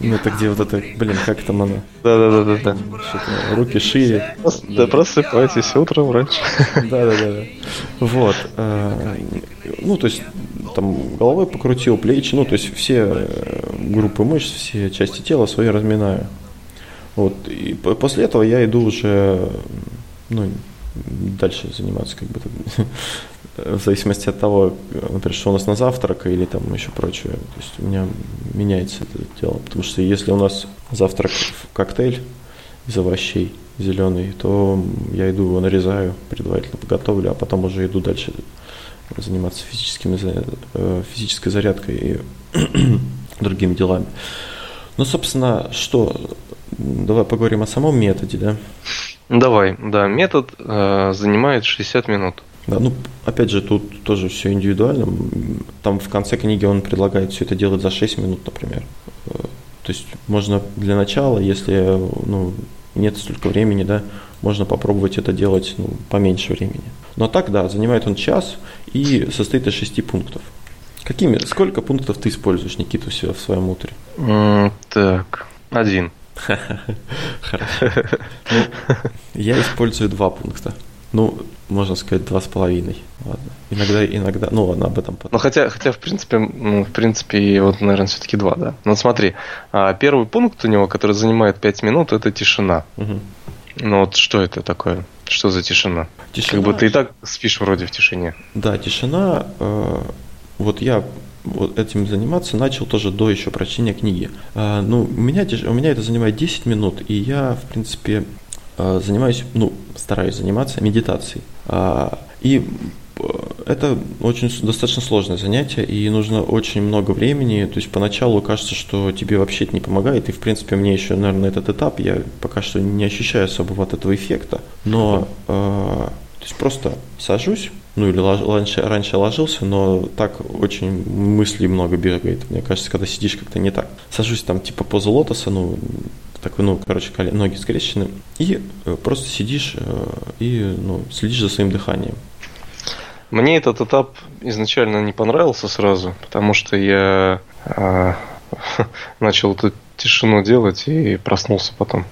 Ну, это где вот это, блин, как там она? Да-да-да-да. Руки шире. Да просыпайтесь утром раньше. Да-да-да. Вот. Э, ну, то есть, там, головой покрутил, плечи, ну, то есть, все э, группы мышц, все части тела свои разминаю. Вот. И после этого я иду уже ну, дальше заниматься, как бы в зависимости от того, например, что у нас на завтрак или там еще прочее. То есть у меня меняется это дело. Потому что если у нас завтрак коктейль из овощей зеленый, то я иду его нарезаю, предварительно подготовлю, а потом уже иду дальше заниматься физическими, э, физической зарядкой и другими делами. Ну, собственно, что Давай поговорим о самом методе, да? Давай, да, метод э, занимает 60 минут. Да, ну, опять же, тут тоже все индивидуально. Там в конце книги он предлагает все это делать за 6 минут, например. Э, то есть можно для начала, если ну, нет столько времени, да, можно попробовать это делать ну, поменьше времени. Но так, да, занимает он час и состоит из шести пунктов. Какими, сколько пунктов ты используешь, Никита, у себя в своем утре? Так, один. Ну, я использую два пункта. Ну, можно сказать, два с половиной. Ладно. Иногда, иногда, ну ладно, об этом Ну, потом. хотя, хотя, в принципе, ну, в принципе, вот, наверное, все-таки два, да. Ну, смотри, а, первый пункт у него, который занимает 5 минут, это тишина. Мгм. Ну, вот что это такое? Что за тишина? Тишина, Как бы ты и так спишь вроде в тишине. Да, тишина. э, вот я вот этим заниматься начал тоже до еще прочтения книги. А, ну, у меня, тиш- у меня это занимает 10 минут, и я, в принципе, э, занимаюсь, ну, стараюсь заниматься медитацией. А, и э, это очень достаточно сложное занятие, и нужно очень много времени. То есть поначалу кажется, что тебе вообще это не помогает, и в принципе мне еще, наверное, этот этап я пока что не ощущаю особого от этого эффекта. Но э, то есть просто сажусь, ну или лож- раньше, раньше ложился, но так очень мыслей много бегает. Мне кажется, когда сидишь как-то не так. Сажусь там типа поза лотоса, ну такой, ну, короче, ноги скрещены, и э, просто сидишь э, и ну, следишь за своим дыханием. Мне этот этап изначально не понравился сразу, потому что я а, начал эту тишину делать и проснулся потом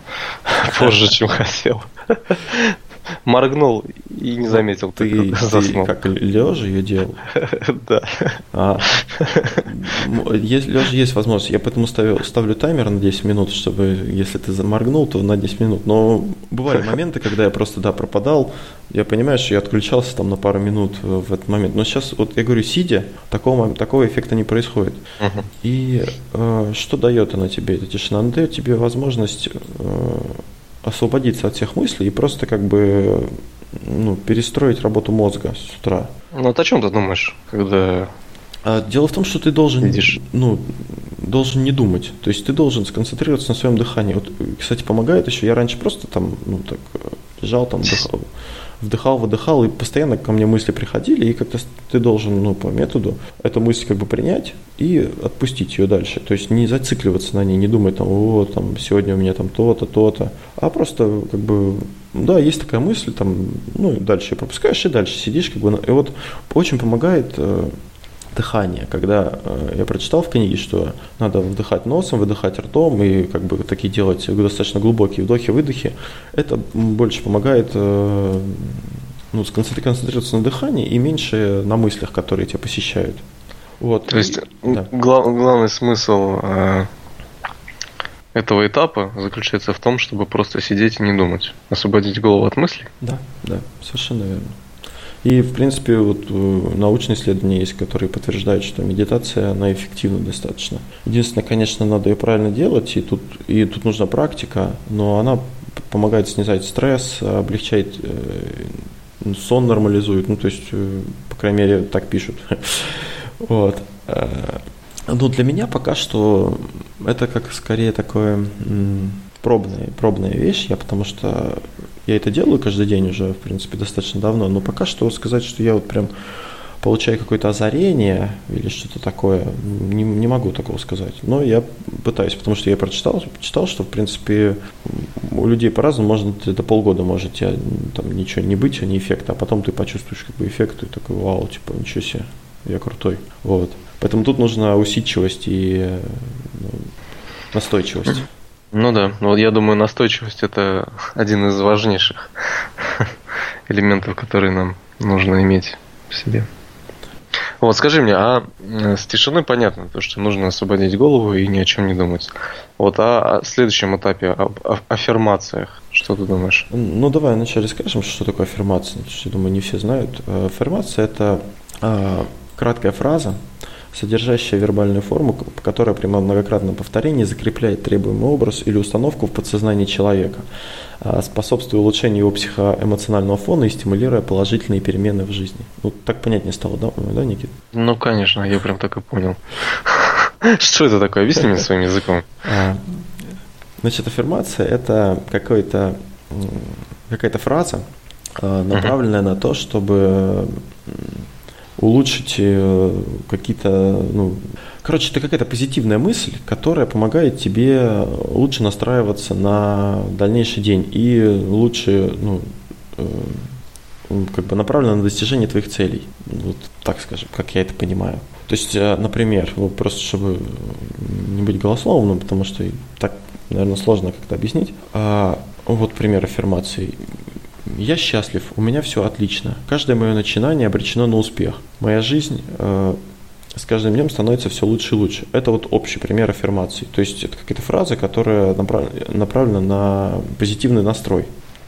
позже, чем хотел. Моргнул и не заметил, Ты, ты ты заснул. как лежа ее делал? Да. А, есть, лежа есть возможность. Я поэтому ставлю, ставлю таймер на 10 минут, чтобы, если ты заморгнул, то на 10 минут. Но бывали моменты, когда я просто, да, пропадал. Я понимаю, что я отключался там на пару минут э, в этот момент. Но сейчас, вот я говорю, сидя, такого, такого эффекта не происходит. И э, что дает она тебе, эта тишина? Она дает тебе возможность э, освободиться от всех мыслей и просто как бы ну, перестроить работу мозга с утра. Ну вот о чем ты думаешь, когда... А дело в том, что ты должен, Видишь. ну, должен не думать. То есть ты должен сконцентрироваться на своем дыхании. Вот, кстати, помогает еще. Я раньше просто там, ну, так лежал там, вдыхал, вдыхал, выдыхал, и постоянно ко мне мысли приходили, и как-то ты должен, ну, по методу эту мысль как бы принять и отпустить ее дальше. То есть не зацикливаться на ней, не думать там, о, там, сегодня у меня там то-то, то-то, а просто как бы, да, есть такая мысль, там, ну, дальше пропускаешь и дальше сидишь, как бы, на- и вот очень помогает э, дыхание, когда э, я прочитал в книге, что надо вдыхать носом, выдыхать ртом и как бы такие делать достаточно глубокие вдохи-выдохи, это больше помогает э, ну, сконцентри- концентрироваться на дыхании и меньше на мыслях, которые тебя посещают. Вот. То есть И- да. гла- главный смысл э, этого этапа заключается в том, чтобы просто сидеть и не думать, освободить голову от мыслей. Да, да, совершенно верно. И, в принципе, вот э, научные исследования есть, которые подтверждают, что медитация, она эффективна достаточно. Единственное, конечно, надо ее правильно делать, и тут, и тут нужна практика, но она помогает снижать стресс, облегчает, э, сон нормализует, ну, то есть, э, по крайней мере, так пишут. Вот. Ну, для меня пока что это как скорее такое пробная, пробная вещь, я потому что я это делаю каждый день уже, в принципе, достаточно давно, но пока что сказать, что я вот прям получаю какое-то озарение или что-то такое, не, не могу такого сказать. Но я пытаюсь, потому что я прочитал, читал, что, в принципе, у людей по-разному, можно до полгода может тебя там ничего не быть, а не эффекта, а потом ты почувствуешь как бы эффект и такой, вау, типа, ничего себе, я крутой. Вот. Поэтому тут нужна усидчивость и ну, настойчивость. Ну да, вот я думаю, настойчивость это один из важнейших элементов, которые нам нужно иметь в себе. Вот, скажи мне, а э, с тишиной понятно, то, что нужно освободить голову и ни о чем не думать. Вот, а о следующем этапе, об аффирмациях, что ты думаешь? Ну, давай вначале скажем, что такое аффирмация. Я думаю, не все знают. Э, Аффирмация – это а, краткая фраза, содержащая вербальную форму, которая при многократном повторении закрепляет требуемый образ или установку в подсознании человека, а, способствуя улучшению его психоэмоционального фона и стимулируя положительные перемены в жизни. Ну, так понятнее стало, да, да Никит? Ну, конечно, я прям так и понял. Что это такое? Объясни мне своим языком. А, Значит, аффирмация – это какой-то, какая-то фраза, а, направленная на то, чтобы улучшить э, какие-то, ну, короче, это какая-то позитивная мысль, которая помогает тебе лучше настраиваться на дальнейший день и лучше, ну, э, как бы направлена на достижение твоих целей. Вот так скажем, как я это понимаю. То есть, э, например, просто чтобы не быть голословным, потому что так, наверное, сложно как-то объяснить. А, вот пример аффирмации. Я счастлив, у меня все отлично. Каждое мое начинание обречено на успех. Моя жизнь э, с каждым днем становится все лучше и лучше. Это вот общий пример аффирмации. То есть это какая-то фраза, которая направлена на позитивный настрой.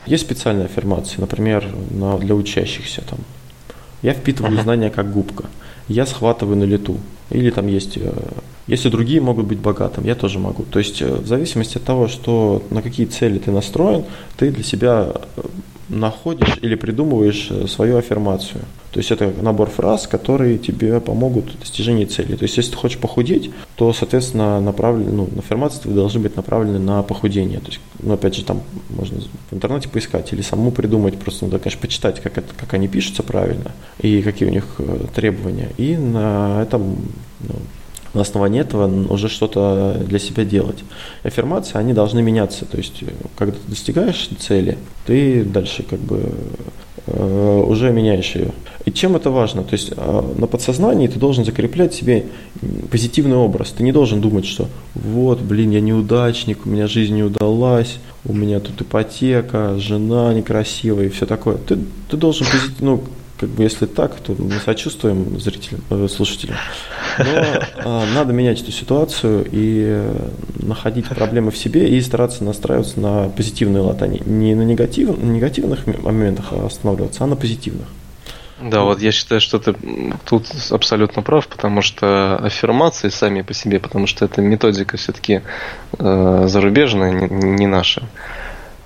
Есть специальные аффирмации, например, на, для учащихся. Там. Я впитываю знания как губка. Я схватываю на лету. Или там есть, э, если другие могут быть богатым, я тоже могу. То есть э, в зависимости от того, что, на какие цели ты настроен, ты для себя э, находишь или придумываешь свою аффирмацию. То есть это набор фраз, которые тебе помогут в достижении цели. То есть если ты хочешь похудеть, то, соответственно, направлен, ну, аффирмации должны быть направлены на похудение. То есть, ну, опять же, там можно в интернете поискать или самому придумать, просто надо, конечно, почитать, как, это, как они пишутся правильно и какие у них э, требования. И на этом ну, на основании этого уже что-то для себя делать. Аффирмации, они должны меняться. То есть, когда ты достигаешь цели, ты дальше как бы Э, уже меняешь ее. И чем это важно? То есть э, на подсознании ты должен закреплять себе позитивный образ. Ты не должен думать, что вот, блин, я неудачник, у меня жизнь не удалась, у меня тут ипотека, жена некрасивая и все такое. Ты, ты должен ну, как бы если так, то мы сочувствуем зрителям, э, слушателям. Но э, надо менять эту ситуацию и находить проблемы в себе и стараться настраиваться на позитивный лад, а не на негатив, негативных моментах останавливаться, а на позитивных. Да, вот я считаю, что ты тут абсолютно прав, потому что аффирмации сами по себе, потому что это методика все-таки э, зарубежная, не, не наша.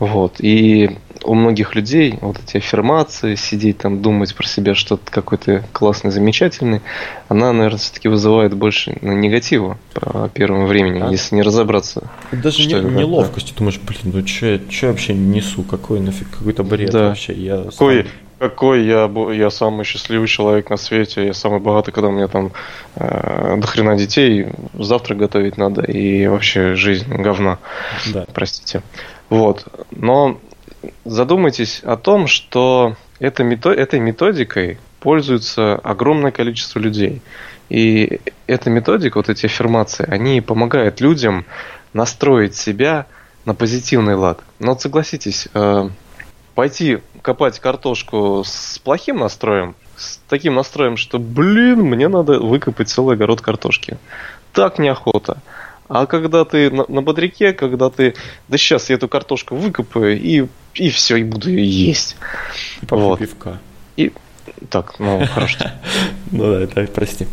Вот. И у многих людей вот эти аффирмации, сидеть там, думать про себя что-то какой-то классный, замечательный, она, наверное, все-таки вызывает больше ну, негатива по первому времени, а? если не разобраться. Даже не, неловкость, думаешь, блин, ну что я, вообще несу, какой нафиг, какой-то бред да. вообще. Я какой, сам... какой я, я самый счастливый человек на свете, я самый богатый, когда у меня там э, до хрена детей, завтрак готовить надо, и вообще жизнь говна. Да. Простите. Вот. Но задумайтесь о том, что этой методикой пользуется огромное количество людей. И эта методика, вот эти аффирмации, они помогают людям настроить себя на позитивный лад. Но вот согласитесь, э, пойти копать картошку с плохим настроем, с таким настроем, что, блин, мне надо выкопать целый огород картошки. Так неохота. А когда ты на, на бодряке, когда ты, да сейчас я эту картошку выкопаю и, и все, и буду ее есть. И вот. пивка. И так, ну хорошо. Ну да, это прости.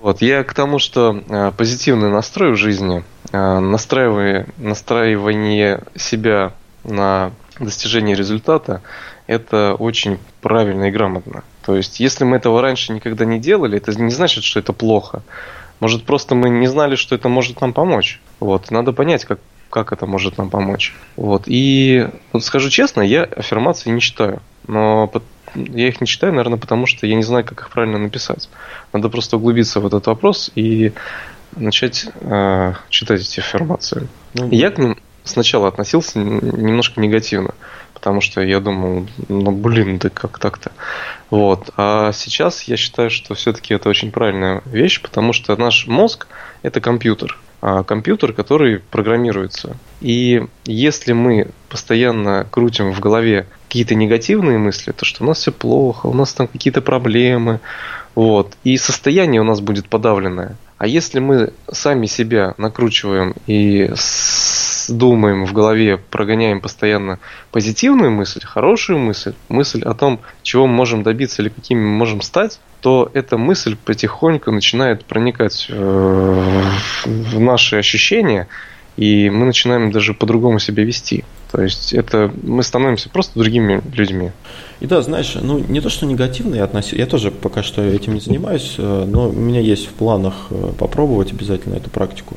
Вот, я к тому, что э, позитивный настрой в жизни, э, настраивание, настраивание себя на достижение результата, это очень правильно и грамотно. То есть, если мы этого раньше никогда не делали, это не значит, что это плохо. Может, просто мы не знали, что это может нам помочь. Вот, надо понять, как, как это может нам помочь. Вот, и вот скажу честно, я аффирмации не читаю. Но я их не читаю, наверное, потому что я не знаю, как их правильно написать. Надо просто углубиться в этот вопрос и начать э, читать эти аффирмации. Ну, я к ним сначала относился немножко негативно потому что я думал, ну блин, да как так-то. Вот. А сейчас я считаю, что все-таки это очень правильная вещь, потому что наш мозг это компьютер. А компьютер, который программируется. И если мы постоянно крутим в голове какие-то негативные мысли, то что у нас все плохо, у нас там какие-то проблемы, вот, и состояние у нас будет подавленное. А если мы сами себя накручиваем и думаем в голове, прогоняем постоянно позитивную мысль, хорошую мысль, мысль о том, чего мы можем добиться или какими мы можем стать, то эта мысль потихоньку начинает проникать э, в наши ощущения, и мы начинаем даже по-другому себя вести. То есть это мы становимся просто другими людьми. И да, знаешь, ну не то, что негативно я относюсь, я тоже пока что этим не занимаюсь, э, но у меня есть в планах э, попробовать обязательно эту практику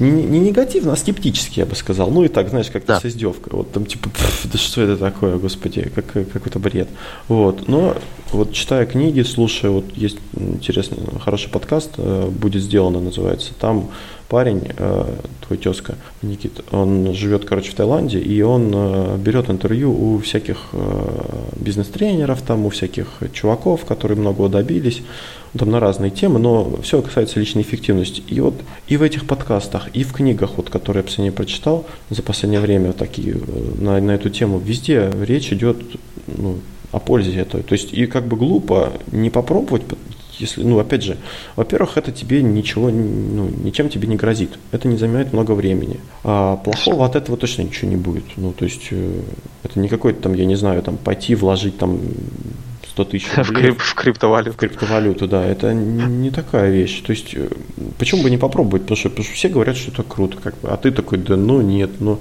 не, не негативно, а скептически, я бы сказал. Ну и так, знаешь, как-то Да. с издевкой. Вот там типа, «Пф, да что это такое, господи, как, какой-то бред. Вот. Но вот читая книги, слушая, вот есть интересный, хороший подкаст, э, будет сделано, называется. Там парень, э, твой тезка Никит, он живет, короче, в Таиланде, и он э, берет интервью у всяких бизнес-тренеров, там, у всяких чуваков, которые многого добились, там на разные темы, но все касается личной эффективности. И вот и в этих подкастах, и в книгах, вот, которые я последнее прочитал за последнее время, такие э, на, на эту тему, везде речь идет ну, о пользе этого. То есть и как бы глупо не попробовать, если, ну, опять же, во-первых, это тебе ничего, ну, ничем тебе не грозит. Это не займет много времени. А плохого от этого точно ничего не будет. Ну, то есть, э, это не какой-то там, я не знаю, там, пойти вложить там 100 тысяч В, рублей крип- в криптовалюту. в криптовалюту, да, это не такая вещь. То есть, э, почему бы не попробовать? Потому что, потому что все говорят, что это круто, как бы, а ты такой, да ну нет, ну,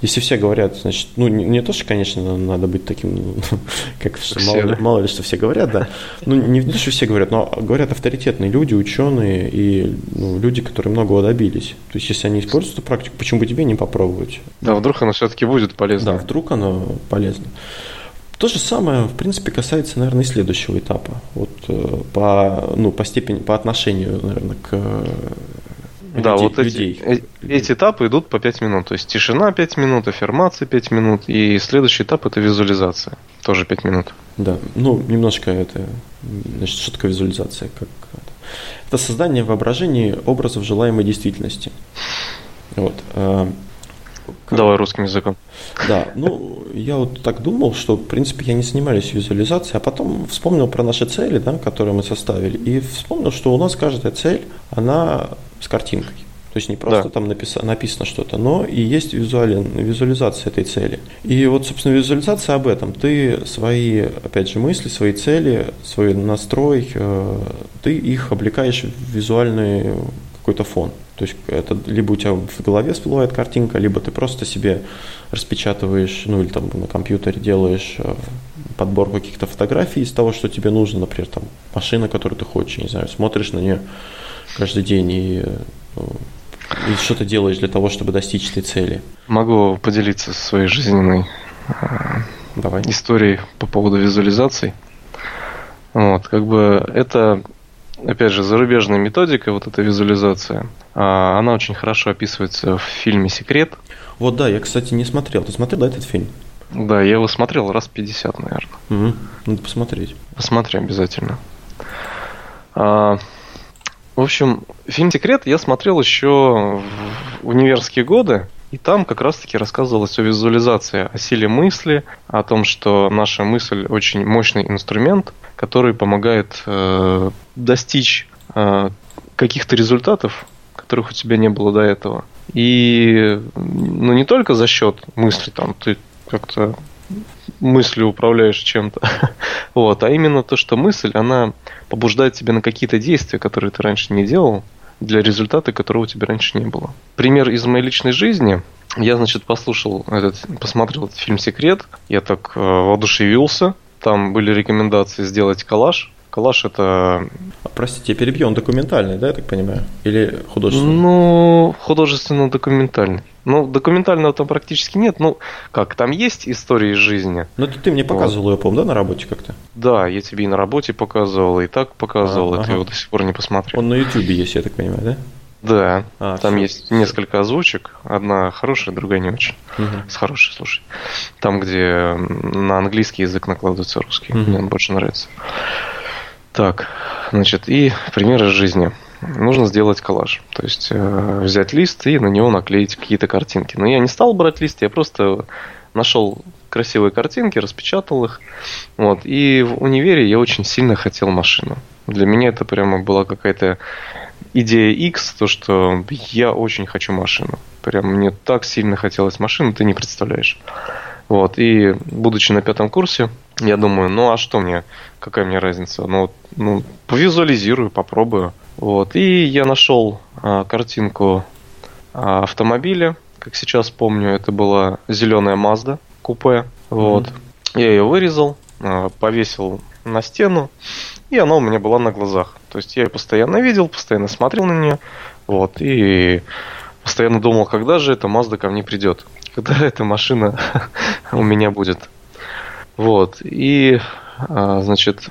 если все говорят, значит, ну, не, не то, что, конечно, надо быть таким, ну, как Все, мало, ли- да. мало ли, что все говорят, да. Ну, не то, что все говорят, но говорят авторитетные люди, ученые и ну, люди, которые многого добились. То есть, если они используют эту практику, почему бы тебе не попробовать? Да, вдруг оно все-таки будет полезно. Да, вдруг оно полезно. То же самое, в принципе, касается, наверное, и следующего этапа. Вот э, по, ну, по степени, по отношению, наверное, к э, Да, людей- вот эти, людей. э- эти этапы идут по 5 минут. То есть тишина 5 минут, аффирмация 5 минут. И следующий этап это визуализация. Тоже 5 минут. Да, ну, немножко это, значит, что такое визуализация? Как это? это создание воображения образов желаемой действительности. Вот. Как- Давай русским языком. Да, ну, я вот так думал, что, в принципе, я не занимаюсь визуализацией, а потом вспомнил про наши цели, да, которые мы составили, и вспомнил, что у нас каждая цель, она с картинкой. То есть не просто Да. там написа- написано что-то, но и есть визуален, визуализация этой цели. И вот, собственно, визуализация об этом. Ты свои, опять же, мысли, свои цели, свой настрой, э, ты их облекаешь в визуальный какой-то фон. То есть это либо у тебя в голове всплывает картинка, либо ты просто себе распечатываешь, ну или там на компьютере делаешь э, подбор каких-то фотографий из того, что тебе нужно, например, там машина, которую ты хочешь, не знаю, смотришь на нее каждый день и, э, и что-то делаешь для того, чтобы достичь этой цели. Могу поделиться своей жизненной э, Давай. историей по поводу визуализаций. Вот, как бы это, опять же, зарубежная методика, вот эта визуализация. А, Она очень хорошо описывается в фильме «Секрет». Вот да, я, кстати, не смотрел. Ты смотрел, да, этот фильм? Да, я его смотрел раз 50, наверное. Угу. Надо посмотреть. Посмотри обязательно. А, в общем, фильм «Секрет» я смотрел еще в универские годы, и там как раз-таки рассказывалось о визуализации, о силе мысли, о том, что наша мысль очень мощный инструмент, который помогает э, достичь э, каких-то результатов, которых у тебя не было до этого. И ну, не только за счет мысли, там ты как-то мыслью управляешь чем-то, вот, а именно то, что мысль, она побуждает тебя на какие-то действия, которые ты раньше не делал, для результата, которого у тебя раньше не было. Пример из моей личной жизни. Я, значит, послушал этот, посмотрел этот фильм «Секрет», я так э, воодушевился, там были рекомендации сделать коллаж. Коллаж это простите, я перебью, он документальный, да, я так понимаю? Или художественный? Ну, художественно-документальный. Ну, документального там практически нет. Ну, как, там есть истории из жизни. Ну, это ты мне показывал ее, помню, да, на работе как-то? Да, я тебе и на работе показывал, и так показывал, А, и ты ага. его до сих пор не посмотрел. Он на Ютубе есть, я так понимаю, да? Да, А, там всё, есть несколько озвучек. Одна хорошая, другая не очень. Мгм. С хорошей, слушай. Там, где на английский язык накладывается русский. Мгм. Мне он больше нравится. Так, значит, и пример из жизни. Нужно сделать коллаж. То есть э, взять лист и на него наклеить какие-то картинки. Но я не стал брать лист, я просто нашел красивые картинки, распечатал их. Вот. И в универе я очень сильно хотел машину. Для меня это прямо была какая-то идея X, то, что я очень хочу машину. Прям мне так сильно хотелось машину, ты не представляешь. Вот, и будучи на пятом курсе, я думаю, ну а что мне, какая мне разница? Ну, ну повизуализирую, попробую. Вот, и я нашел а, картинку а, автомобиля, как сейчас помню, это была зеленая Mazda купе. Вот, я ее вырезал, а, повесил на стену, и она у меня была на глазах. То есть я ее постоянно видел, постоянно смотрел на нее. Вот, и постоянно думал, когда же эта Mazda ко мне придет, когда эта машина у меня будет. Вот. И, а, значит,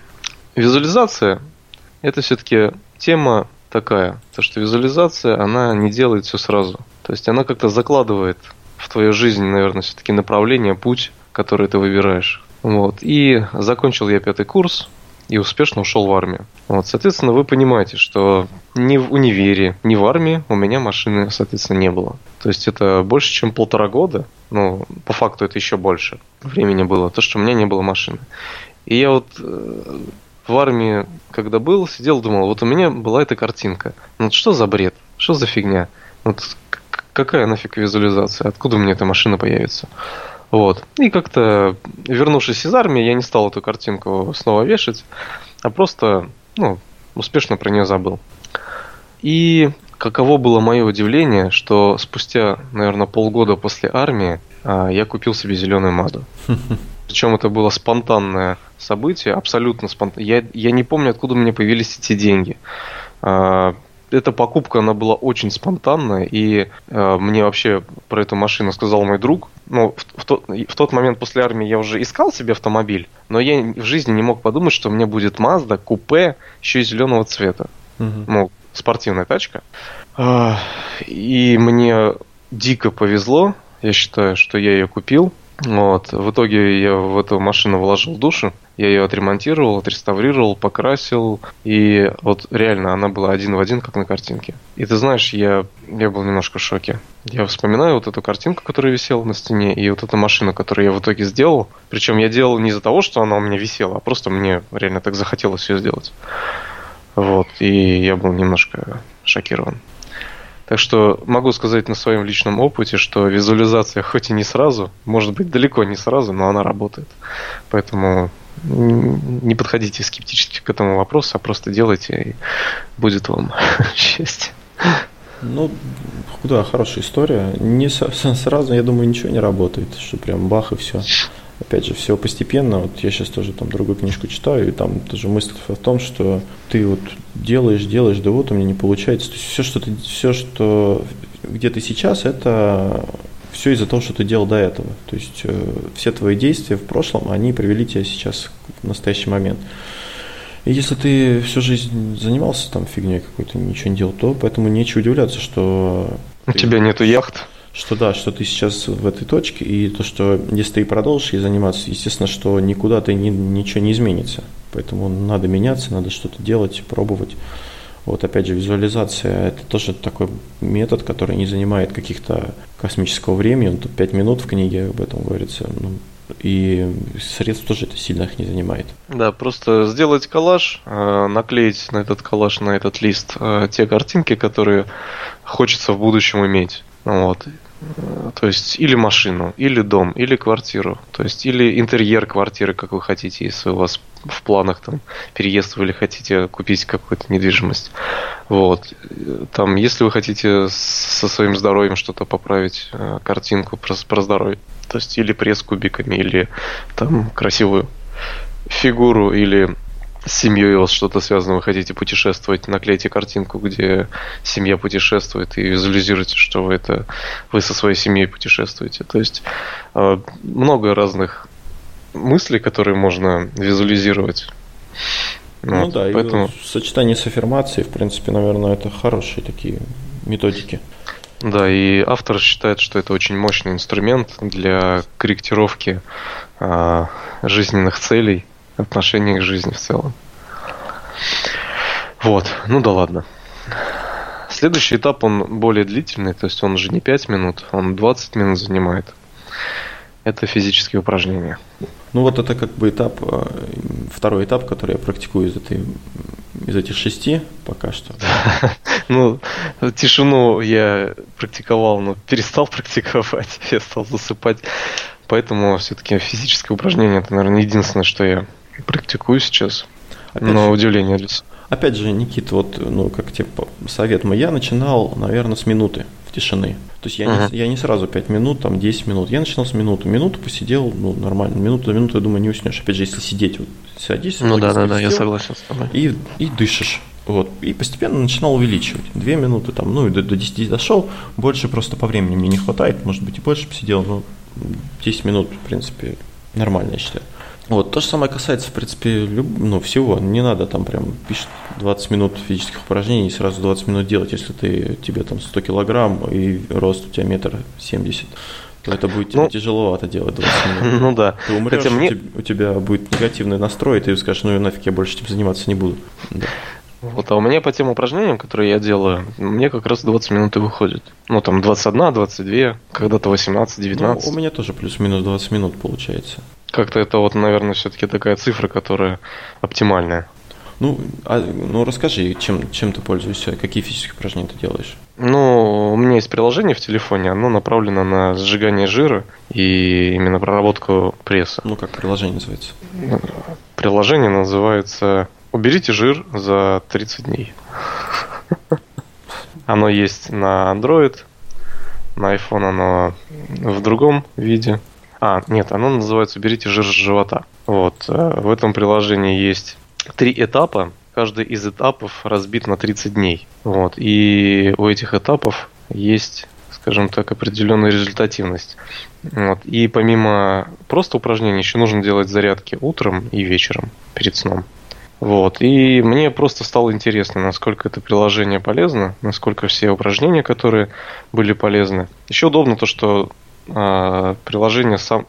визуализация – это все-таки тема такая, то что визуализация, она не делает все сразу. То есть она как-то закладывает в твою жизнь, наверное, все-таки направление, путь, который ты выбираешь. Вот. И закончил я пятый курс и успешно ушел в армию. Вот, соответственно, вы понимаете, что ни в универе, ни в армии у меня машины, соответственно, не было. То есть это больше, чем полтора года. Ну, по факту это еще больше времени было, то, что у меня не было машины. И я вот э, в армии, когда был, сидел, думал, вот у меня была эта картинка. Ну, что за бред? Что за фигня? Вот какая нафиг визуализация? Откуда мне эта машина появится? Вот. И как-то, вернувшись из армии, я не стал эту картинку снова вешать, а просто, ну, успешно про нее забыл. И каково было мое удивление, что спустя, наверное, полгода после армии а, я купил себе зеленую Маду. Причем это было спонтанное событие, абсолютно спонтанное. Я, я не помню, откуда у меня появились эти деньги. А, эта покупка, она была очень спонтанная, и э, мне вообще про эту машину сказал мой друг. Ну, в, в, тот, в тот момент после армии я уже искал себе автомобиль, но я в жизни не мог подумать, что у меня будет Mazda, купе, еще и зеленого цвета. Угу. Ну, спортивная тачка. Э, и мне дико повезло, я считаю, что я ее купил. Вот. В итоге я в эту машину вложил душу. Я ее отремонтировал, отреставрировал, покрасил. И вот реально она была один в один, как на картинке. И ты знаешь, я, я был немножко в шоке. Я вспоминаю вот эту картинку, которая висела на стене, и вот эту машину, которую я в итоге сделал. Причем я делал не из-за того, что она у меня висела, а просто мне реально так захотелось ее сделать. Вот. И я был немножко шокирован. Так что могу сказать на своем личном опыте, что визуализация хоть и не сразу, может быть далеко не сразу, но она работает. Поэтому не подходите скептически к этому вопросу, а просто делайте, и будет вам счастье. Ну, да, хорошая история. Не сразу, я думаю, ничего не работает, что прям бах и все опять же, все постепенно. Вот я сейчас тоже там другую книжку читаю, и там тоже мысль в том, что ты вот делаешь, делаешь, да вот у меня не получается. То есть все, что ты, все, что где ты сейчас, это все из-за того, что ты делал до этого. То есть э, все твои действия в прошлом, они привели тебя сейчас в настоящий момент. И если ты всю жизнь занимался там фигней какой-то, ничего не делал, то поэтому нечего удивляться, что... У ты... тебя нету яхт? что да, что ты сейчас в этой точке, и то, что если ты продолжишь ей заниматься, естественно, что никуда ты ни, ничего не изменится. Поэтому надо меняться, надо что-то делать, пробовать. Вот опять же, визуализация – это тоже такой метод, который не занимает каких-то космического времени. Он тут 5 минут в книге об этом говорится. Ну, и средств тоже это сильно их не занимает. Да, просто сделать коллаж, э, наклеить на этот коллаж, на этот лист э, те картинки, которые хочется в будущем иметь. Вот. То есть или машину, или дом, или квартиру. То есть или интерьер квартиры, как вы хотите, если у вас в планах там переезд или хотите купить какую-то недвижимость. Вот. Там, если вы хотите со своим здоровьем что-то поправить, э, картинку про, про здоровье, то есть или пресс кубиками, или там красивую фигуру, или с семьей у вас что-то связано, вы хотите путешествовать, наклейте картинку, где семья путешествует, и визуализируйте, что вы это вы со своей семьей путешествуете. То есть э, много разных мыслей, которые можно визуализировать. Ну вот, да, поэтому... и сочетание с аффирмацией, в принципе, наверное, это хорошие такие методики. Да, и автор считает, что это очень мощный инструмент для корректировки э, жизненных целей отношение к жизни в целом. Вот, ну да ладно. Следующий этап, он более длительный, то есть он уже не 5 минут, он 20 минут занимает. Это физические упражнения. Ну вот это как бы этап, э, второй этап, который я практикую из, этой, из этих шести пока что. Ну, тишину я практиковал, но перестал практиковать, я стал засыпать. Поэтому все-таки физическое упражнение это, наверное, единственное, что я практикую сейчас. Опять на же, удивление лиц. Опять же, Никита, вот, ну, как типа совет мой, я начинал, наверное, с минуты тишины. То есть я, uh-huh. не, я не сразу 5 минут, там 10 минут. Я начинал с минуты. Минуту посидел, ну, нормально. Минуту до минуты, я думаю, не уснешь. Опять же, если сидеть, вот садись. Ну да, да, да, я согласен с тобой. И, и дышишь. Вот, и постепенно начинал увеличивать. Две минуты, там, ну и до, до 10 дошел. Больше просто по времени мне не хватает. Может быть, и больше посидел, но 10 минут, в принципе, нормально, я считаю. Вот, то же самое касается, в принципе, люб, ну, всего. Не надо там прям пишет 20 минут физических упражнений и сразу 20 минут делать, если ты, тебе там 100 килограмм и рост у тебя метр семьдесят то это будет ну, тяжеловато делать 20 минут. Ну да. Ты умрешь, Хотя мне... у тебя будет негативный настрой, и ты скажешь, ну и нафиг я больше этим заниматься не буду. Да. Вот, а у меня по тем упражнениям, которые я делаю, мне как раз 20 минут и выходит. Ну, там 21, 22, когда-то 18, 19. Ну, у меня тоже плюс-минус 20 минут получается. Как-то это вот, наверное, все-таки такая цифра, которая оптимальная. Ну, а, ну расскажи, чем, чем ты пользуешься, какие физические упражнения ты делаешь? Ну, у меня есть приложение в телефоне, оно направлено на сжигание жира и именно проработку пресса. Ну, как приложение называется? Приложение называется «Уберите жир за 30 дней». Оно есть на Android, на iPhone оно в другом виде. А, нет, оно называется «Уберите жир с живота». Вот, э, в этом приложении есть три этапа. Каждый из этапов разбит на 30 дней. Вот. И у этих этапов есть скажем так, определенная результативность. Вот. И помимо просто упражнений еще нужно делать зарядки утром и вечером перед сном. Вот. И мне просто стало интересно, насколько это приложение полезно, насколько все упражнения, которые были полезны. Еще удобно то, что э, приложение сам,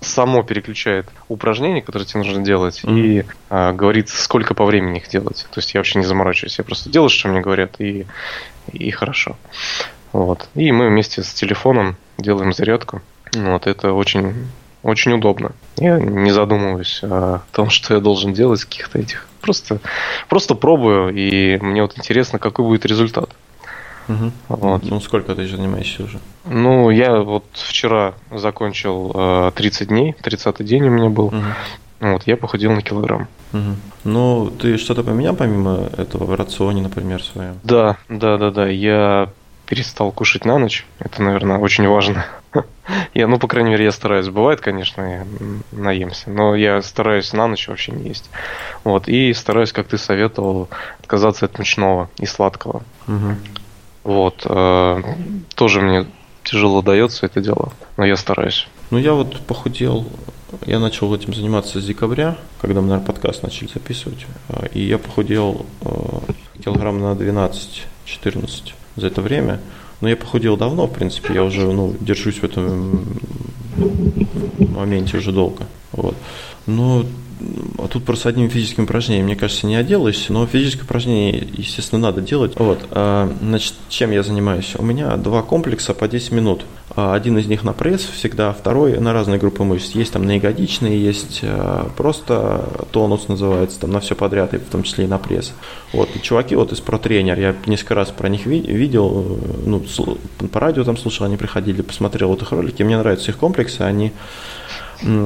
само переключает упражнения, которые тебе нужно делать, mm-hmm. и э, говорит, сколько по времени их делать. То есть я вообще не заморачиваюсь, я просто делаю, что мне говорят, и, и хорошо. Вот. И мы вместе с телефоном делаем зарядку. Вот это очень, очень удобно. Я не задумываюсь о том, что я должен делать каких-то этих. Просто, просто пробую, и мне вот интересно, какой будет результат. Угу. Вот. Ну, сколько ты занимаешься уже? Ну, я вот вчера закончил э, 30 дней, 30 день у меня был. Угу. Вот, я похудел на килограмм. Угу. Ну, ты что-то поменял помимо этого в рационе, например, своем? Да, да, да, да. Я перестал кушать на ночь. Это, наверное, очень важно. Я, ну, по крайней мере, я стараюсь. Бывает, конечно, я наемся, но я стараюсь на ночь вообще не есть. Вот, и стараюсь, как ты советовал, отказаться от мучного и сладкого. Угу. Вот. Э, тоже мне тяжело дается это дело, но я стараюсь. Ну, я вот похудел, я начал этим заниматься с декабря, когда мы, наверное, подкаст начали записывать, э, и я похудел э, килограмм на 12-14 за это время. Но я похудел давно, в принципе, я уже ну, держусь в этом моменте уже долго. Вот. Но а тут просто одним физическим упражнением, мне кажется, не отделаешься, но физическое упражнение, естественно, надо делать. Вот, а, значит, чем я занимаюсь? У меня два комплекса по 10 минут. А, один из них на пресс всегда, второй на разные группы мышц. Есть там на ягодичные, есть а, просто тонус называется, там на все подряд, и в том числе и на пресс. Вот, и чуваки вот из протренер, я несколько раз про них видел, ну, по радио там слушал, они приходили, посмотрел вот их ролики, мне нравятся их комплексы, они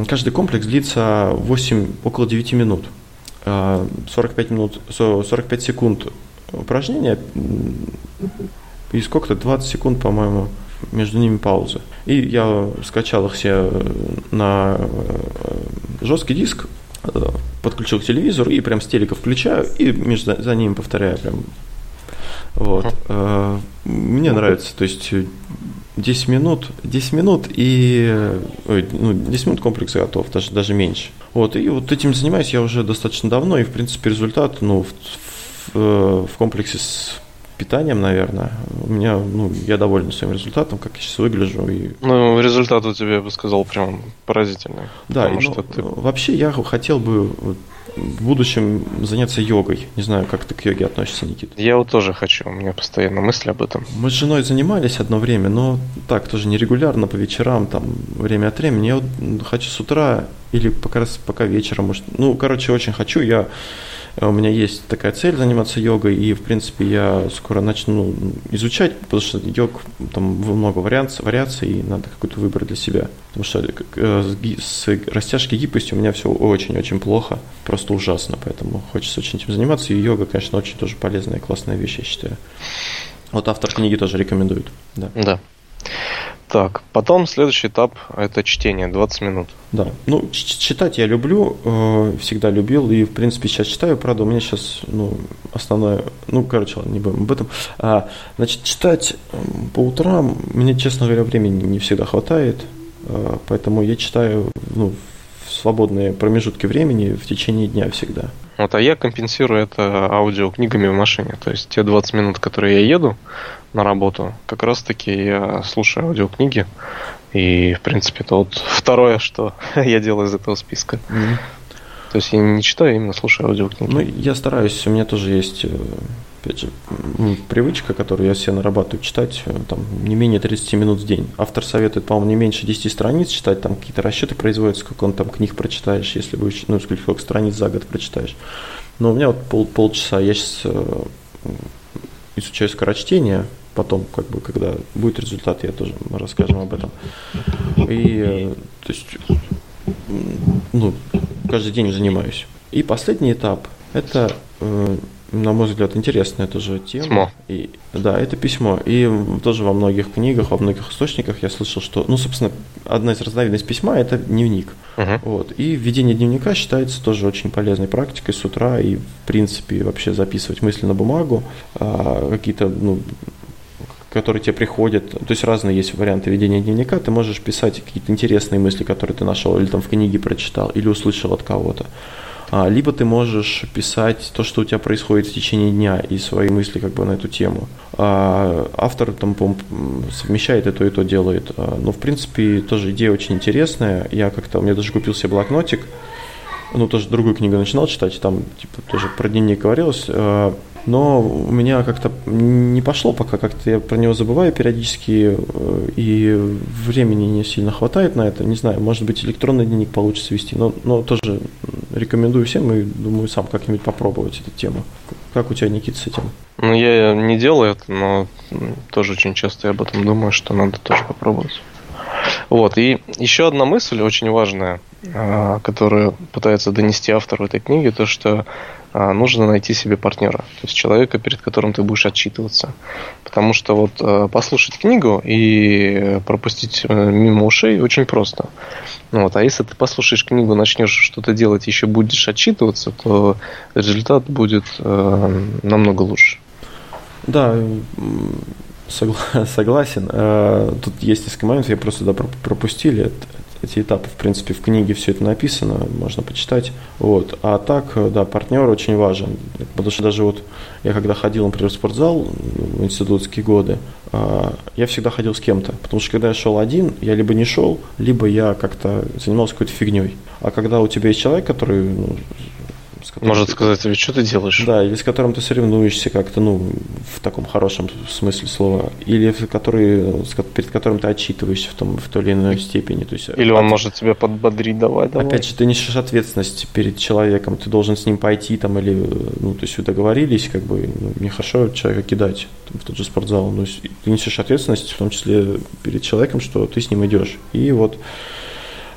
Каждый комплекс длится 8, около 9 минут. 45, а, минут, 45 секунд упражнения и сколько-то 20 секунд, по-моему, между ними паузы. И я скачал их все на э, жесткий диск, э, подключил к телевизору и прям с телека включаю и между, за ними повторяю прям. Вот. Uh-huh. Мне нравится, то есть 10 минут, 10 минут и ой, ну, 10 минут комплекс готов, даже, даже меньше. Вот, и вот этим занимаюсь я уже достаточно давно, и в принципе результат ну, в, в, э, в комплексе с питанием, наверное, у меня, ну, я доволен своим результатом, как я сейчас выгляжу. И... Ну, результат у тебя, я бы сказал, прям поразительный. Да, и, ну, что ты... вообще я хотел бы в будущем заняться йогой. Не знаю, как ты к йоге относишься, Никита. Я вот тоже хочу, у меня постоянно мысли об этом. Мы с женой занимались одно время, но так, тоже нерегулярно, по вечерам, там, время от времени. Я вот хочу с утра или пока, пока вечером, может, ну, короче, очень хочу. Я у меня есть такая цель заниматься йогой, и, в принципе, я скоро начну изучать, потому что йог, там много вариаций, вариаций и надо какой-то выбор для себя. Потому что э, с растяжкой гибкостью у меня все очень-очень плохо, просто ужасно, поэтому хочется очень этим заниматься, и йога, конечно, очень тоже полезная и классная вещь, я считаю. Вот автор книги тоже рекомендует. Да. да. Так, потом следующий этап – это чтение, 20 минут. Да, ну, читать я люблю, э, всегда любил, и, в принципе, сейчас читаю, правда, у меня сейчас, ну, основное, ну, короче, не будем об этом. А, значит, читать по утрам, мне, честно говоря, времени не всегда хватает, э, поэтому я читаю, ну, в свободные промежутки времени в течение дня всегда. Вот, а я компенсирую это аудиокнигами в машине. То есть те 20 минут, которые я еду на работу, как раз таки я слушаю аудиокниги. И, в принципе, это вот второе, что я делаю из этого списка. Mm-hmm. То есть я не читаю, а именно слушаю аудиокниги. Ну, я стараюсь, у меня тоже есть э, опять же, привычка, которую я себе нарабатываю, читать э, там, не менее 30 минут в день. Автор советует, по-моему, не меньше 10 страниц читать, там какие-то расчеты производятся, сколько он там книг прочитаешь, если будешь, ну, сколько страниц за год прочитаешь. Но у меня вот пол, полчаса, я сейчас э, изучаю скорочтение, потом, как бы, когда будет результат, я тоже расскажем об этом. И, э, то есть, ну, каждый день занимаюсь. И последний этап – это на мой взгляд, интересная тоже тема. Письмо. И, да, это письмо. И тоже во многих книгах, во многих источниках я слышал, что, ну, собственно, одна из разновидностей письма – это дневник. Uh-huh. Вот. И введение дневника считается тоже очень полезной практикой с утра и, в принципе, вообще записывать мысли на бумагу, а, какие-то, ну, которые тебе приходят. То есть разные есть варианты ведения дневника. Ты можешь писать какие-то интересные мысли, которые ты нашел или там в книге прочитал, или услышал от кого-то. А, либо ты можешь писать то, что у тебя происходит в течение дня и свои мысли как бы на эту тему. А, автор там совмещает и то, и то делает. А, но, в принципе, тоже идея очень интересная. Я как-то, у меня даже купил себе блокнотик, ну, тоже другую книгу начинал читать, там, типа, тоже про дневник говорилось но у меня как-то не пошло пока, как-то я про него забываю периодически, э, и времени не сильно хватает на это, не знаю, может быть электронный дневник получится вести, но, но тоже рекомендую всем и думаю сам как-нибудь попробовать эту тему. Как у тебя, Никита, с этим? Ну, я не делаю это, но тоже очень часто я об этом думаю, что надо тоже попробовать. Вот, и еще одна мысль очень важная, а, которую пытается донести автор в этой книге, то, что а, нужно найти себе партнера, то есть человека, перед которым ты будешь отчитываться. Потому что вот а, послушать книгу и пропустить э, мимо ушей очень просто. Вот. А если ты послушаешь книгу, начнешь что-то делать, еще будешь отчитываться, то результат будет э, намного лучше. Да, согла- согласен. Э, тут есть несколько моментов, я просто да, пропустили эти этапы, в принципе, в книге все это написано, можно почитать. Вот. А так, да, партнер очень важен. Потому что даже вот я когда ходил, например, в спортзал в институтские годы, а, я всегда ходил с кем-то. Потому что когда я шел один, я либо не шел, либо я как-то занимался какой-то фигней. А когда у тебя есть человек, который ну, может ты, сказать тебе, что ты делаешь? Да, или с которым ты соревнуешься как-то, ну, в таком хорошем смысле слова, или который, перед которым ты отчитываешься в, том, в той или иной степени. То есть, или он от... может тебя подбодрить, давай, давай. Опять же, ты несешь ответственность перед человеком, ты должен с ним пойти там, или, ну, то есть вы договорились, как бы, ну, нехорошо человека кидать там, в тот же спортзал, но ты несешь ответственность, в том числе перед человеком, что ты с ним идешь. И вот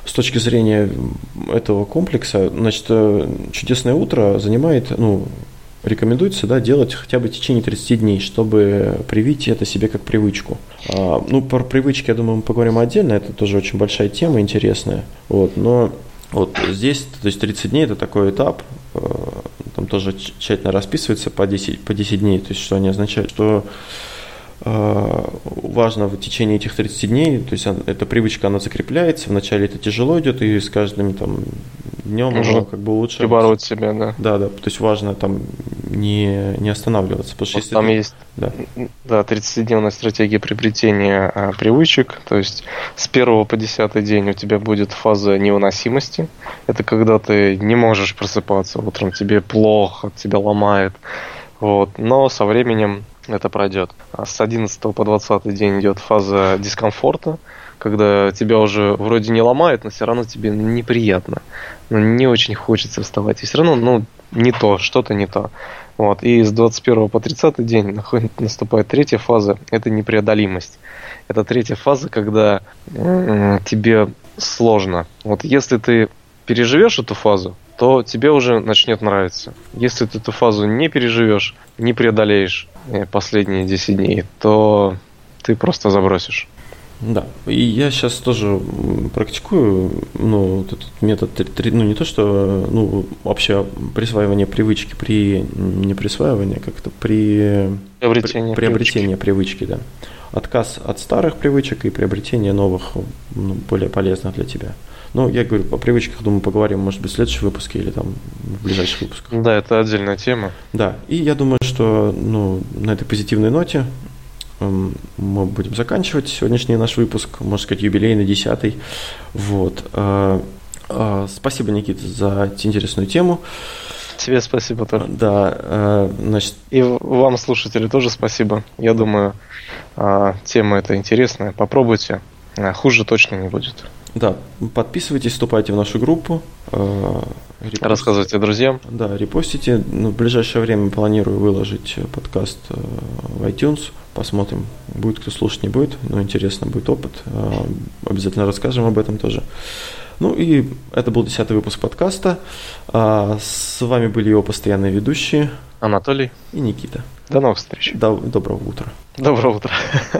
с точки зрения этого комплекса, значит, э, чудесное утро занимает, ну, рекомендуется да, делать хотя бы в течение 30 дней, чтобы привить это себе как привычку. А, ну, про привычки, я думаю, мы поговорим отдельно, это тоже очень большая тема, интересная. Вот, но вот здесь, то есть 30 дней это такой этап, э, там тоже тщательно расписывается по 10, по 10 дней, то есть что они означают, что важно в течение этих 30 дней, то есть эта привычка, она закрепляется, вначале это тяжело идет, и с каждым там днем нужно как бы улучшать. Прибороть себя, да. Да, да, то есть важно там не, не останавливаться. Потому что вот если там ты... есть да. Да, 30-дневная стратегия приобретения а, привычек, то есть с 1 по 10 день у тебя будет фаза невыносимости, это когда ты не можешь просыпаться утром, тебе плохо, тебя ломает, вот, но со временем это пройдет. С 11 по 20 день идет фаза дискомфорта, когда тебя уже вроде не ломает, но все равно тебе неприятно. Ну, не очень хочется вставать. И все равно, ну, не то, что-то не то. Вот. И с 21 по 30 день наступает третья фаза, это непреодолимость. Это третья фаза, когда тебе сложно. Вот если ты переживешь эту фазу, то тебе уже начнет нравиться. Если ты эту фазу не переживешь, не преодолеешь, Э, последние 10 дней, то ты просто забросишь. Да, и я сейчас тоже практикую, ну, вот этот метод, ну, не то, что, ну, вообще присваивание привычки при, не присваивание, как-то при... Приобретение, при, приобретение привычки. привычки, да. Отказ от старых привычек и приобретение новых, ну, более полезных для тебя. Ну, я говорю, о привычках, думаю, поговорим, может быть, в следующем выпуске или там в ближайших выпусках. Да, это отдельная тема. Да, и я думаю, что ну, на этой позитивной ноте Эм, мы будем заканчивать сегодняшний наш выпуск, можно сказать, юбилейный, десятый. Вот. Э, э, спасибо, Никита, за интересную тему. Тебе спасибо тоже. Да, э, значит... И вам, слушатели, тоже спасибо. Я думаю, тема эта интересная. Попробуйте. Хуже точно не будет. Да, подписывайтесь, вступайте в нашу группу. Репостите. Рассказывайте друзьям. Да, репостите. Ну, в ближайшее время планирую выложить подкаст в iTunes. Посмотрим, будет кто слушать, не будет, но интересно будет опыт. Обязательно расскажем об этом тоже. Ну и это был десятый выпуск подкаста. А, с вами были его постоянные ведущие Анатолий и Никита. До новых встреч. До, доброго утра. Доброго утра.